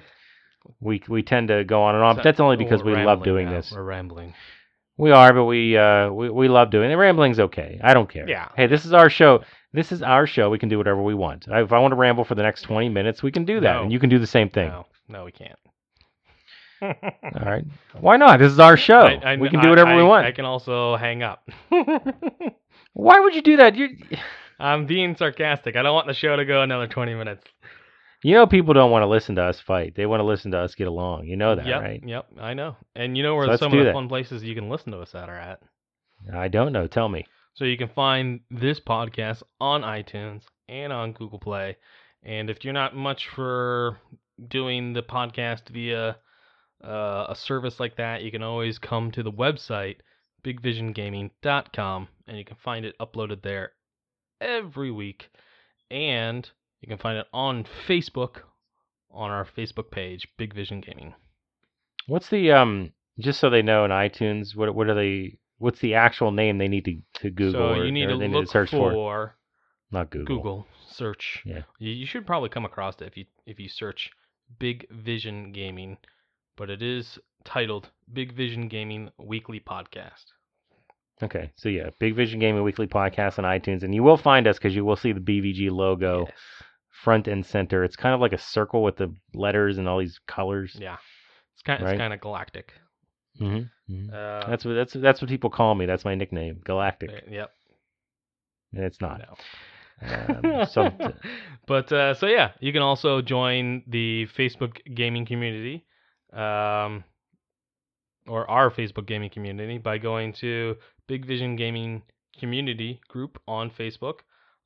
we we tend to go on and on, but that's only because we love doing now. this. We're rambling. We are, but we uh we, we love doing it. Rambling's okay. I don't care. Yeah. Hey, this is our show. This is our show. We can do whatever we want. I- If I want to ramble for the next twenty minutes, we can do that, No. and you can do the same thing. No, no, we can't. All right. Why not? This is our show. I- I- we can do I- whatever we want. I can also hang up. Why would you do that? You I'm being sarcastic. I don't want the show to go another 20 minutes. You know people don't want to listen to us fight. They want to listen to us get along. You know that, yep, right? Yep, I know. And you know where So some of the that. fun places you can listen to us at are at. I don't know. Tell me. So you can find this podcast on iTunes and on Google Play. And if you're not much for doing the podcast via uh, a service like that, you can always come to the website bigvisiongaming.com and you can find it uploaded there every week. And you can find it on Facebook on our Facebook page, Big Vision Gaming. What's the um? Just so they know in iTunes, what what are they? What's the actual name they need to, to Google? so or, you need or to they look need to search for? for Not Google. Google search. Yeah. You, you should probably come across it if you if you search Big Vision Gaming, but it is titled Big Vision Gaming Weekly Podcast. Okay, so yeah, Big Vision Gaming Weekly Podcast on iTunes, and you will find us because you will see the BVG logo Yes. Front and center. It's kind of like a circle with the letters and all these colors. Yeah. It's kind Right. it's kind of galactic. hmm hmm Uh, That's what that's that's what people call me. That's my nickname, Galactic, uh, yep. and it's not. No. Um, so but uh, so yeah, you can also join the Facebook gaming community, um, or our Facebook gaming community by going to Big Vision Gaming Community Group on Facebook,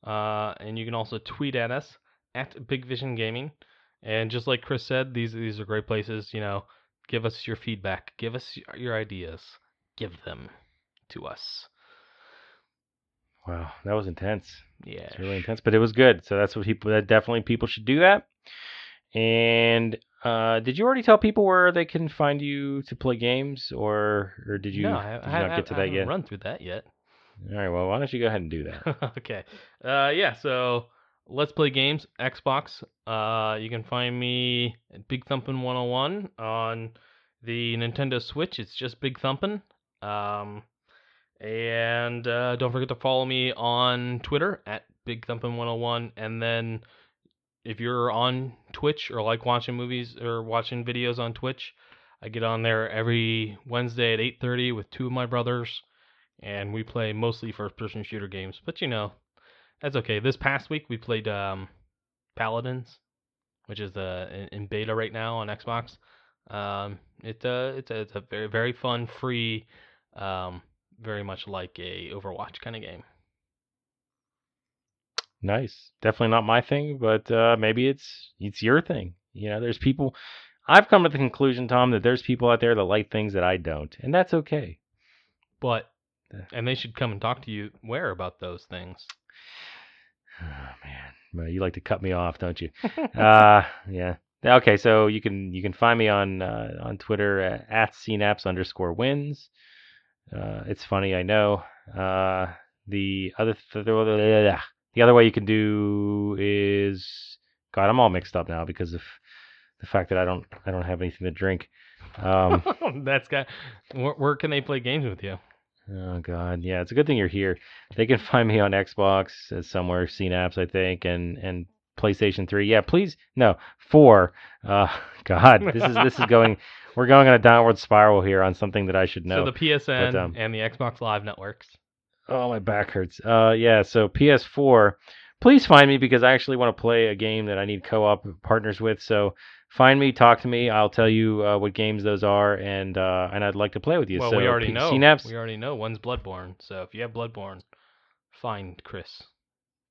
uh, and you can also tweet at us at Big Vision Gaming. And just like Chris said, these these are great places. You know, give us your feedback, give us your- ideas, give them to us. wow, that was intense. Yeah, It's really intense, but it was good. So that's what people. That definitely people should do that. And uh, did you already tell people where they can find you to play games, or or did you, no, I, did I, not I- get to I that haven't yet? Run through that yet. All right, well, why don't you go ahead and do that? okay. Uh, yeah. So let's play games. Xbox. Uh, you can find me at Big Thumpin' 101 on the Nintendo Switch. It's just Big Thumpin'. Um, and uh, don't forget to follow me on Twitter at Big Thumpin' 101. And then if you're on Twitch or like watching movies or watching videos on Twitch, I get on there every Wednesday at 8:30 with two of my brothers and we play mostly first person shooter games. But you know, that's okay. This past week we played um, Paladins, which is uh, in, in beta right now on Xbox. Um, it, uh, it's a it's a very very fun, free, um, very much like a Overwatch kind of game. Nice. Definitely not my thing, but uh, maybe it's it's your thing. You know, there's people. I've come to the conclusion, Tom, that there's people out there that like things that I don't, and that's okay. But and they should come and talk to you where about those things. Oh man, well, you like to cut me off, don't you? uh, yeah. Okay, so you can you can find me on uh, on Twitter at, at cnaps underscore wins. Uh, it's funny, I know. Uh, the other th- the other way you can do is God, I'm all mixed up now because of the fact that I don't I don't have anything to drink. Um, That's got. Where, where can they play games with you? Oh God, yeah, it's a good thing you're here. They can find me on Xbox uh, somewhere, CNAPS, I think, and and PlayStation Three. Yeah, please, no, four. Uh, God, this is this is going. We're going on a downward spiral here on something that I should know. So the PSN but, um, and the Xbox Live networks. Oh, my back hurts. Uh, yeah. So PS4, please find me because I actually want to play a game that I need co-op partners with. So find me, talk to me. I'll tell you uh, what games those are, and uh, and I'd like to play with you. Well, so we already P- know. CNAPS, We already know one's Bloodborne. So if you have Bloodborne, find Chris.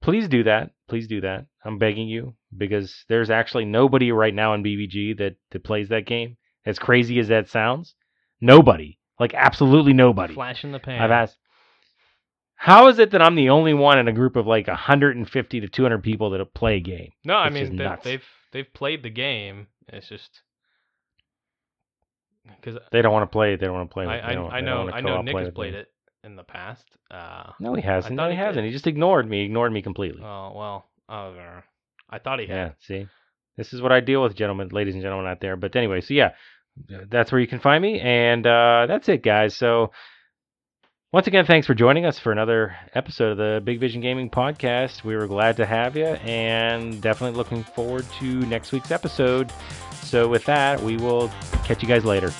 please do that. Please do that. I'm begging you because there's actually nobody right now in BVG that, that plays that game. As crazy as that sounds, nobody. Like absolutely nobody. Flash in the pan. I've asked. How is it that I'm the only one in a group of like 150 to 200 people that play a game? No, I It's just mean they, they've they've played the game. It's just because They don't want to play. They don't want to play I I, I know I know Nick has played it in the past. Uh, No, he hasn't. No, he he hasn't. He just ignored me. Ignored me completely. oh well, uh, I thought he had. yeah. See, This is what I deal with, gentlemen, ladies and gentlemen out there. But anyway, so yeah, that's where you can find me, and uh, that's it, guys. So once again, thanks for joining us for another episode of the Big Vision Gaming Podcast. We were glad to have you, and definitely looking forward to next week's episode. So with that, we will catch you guys later.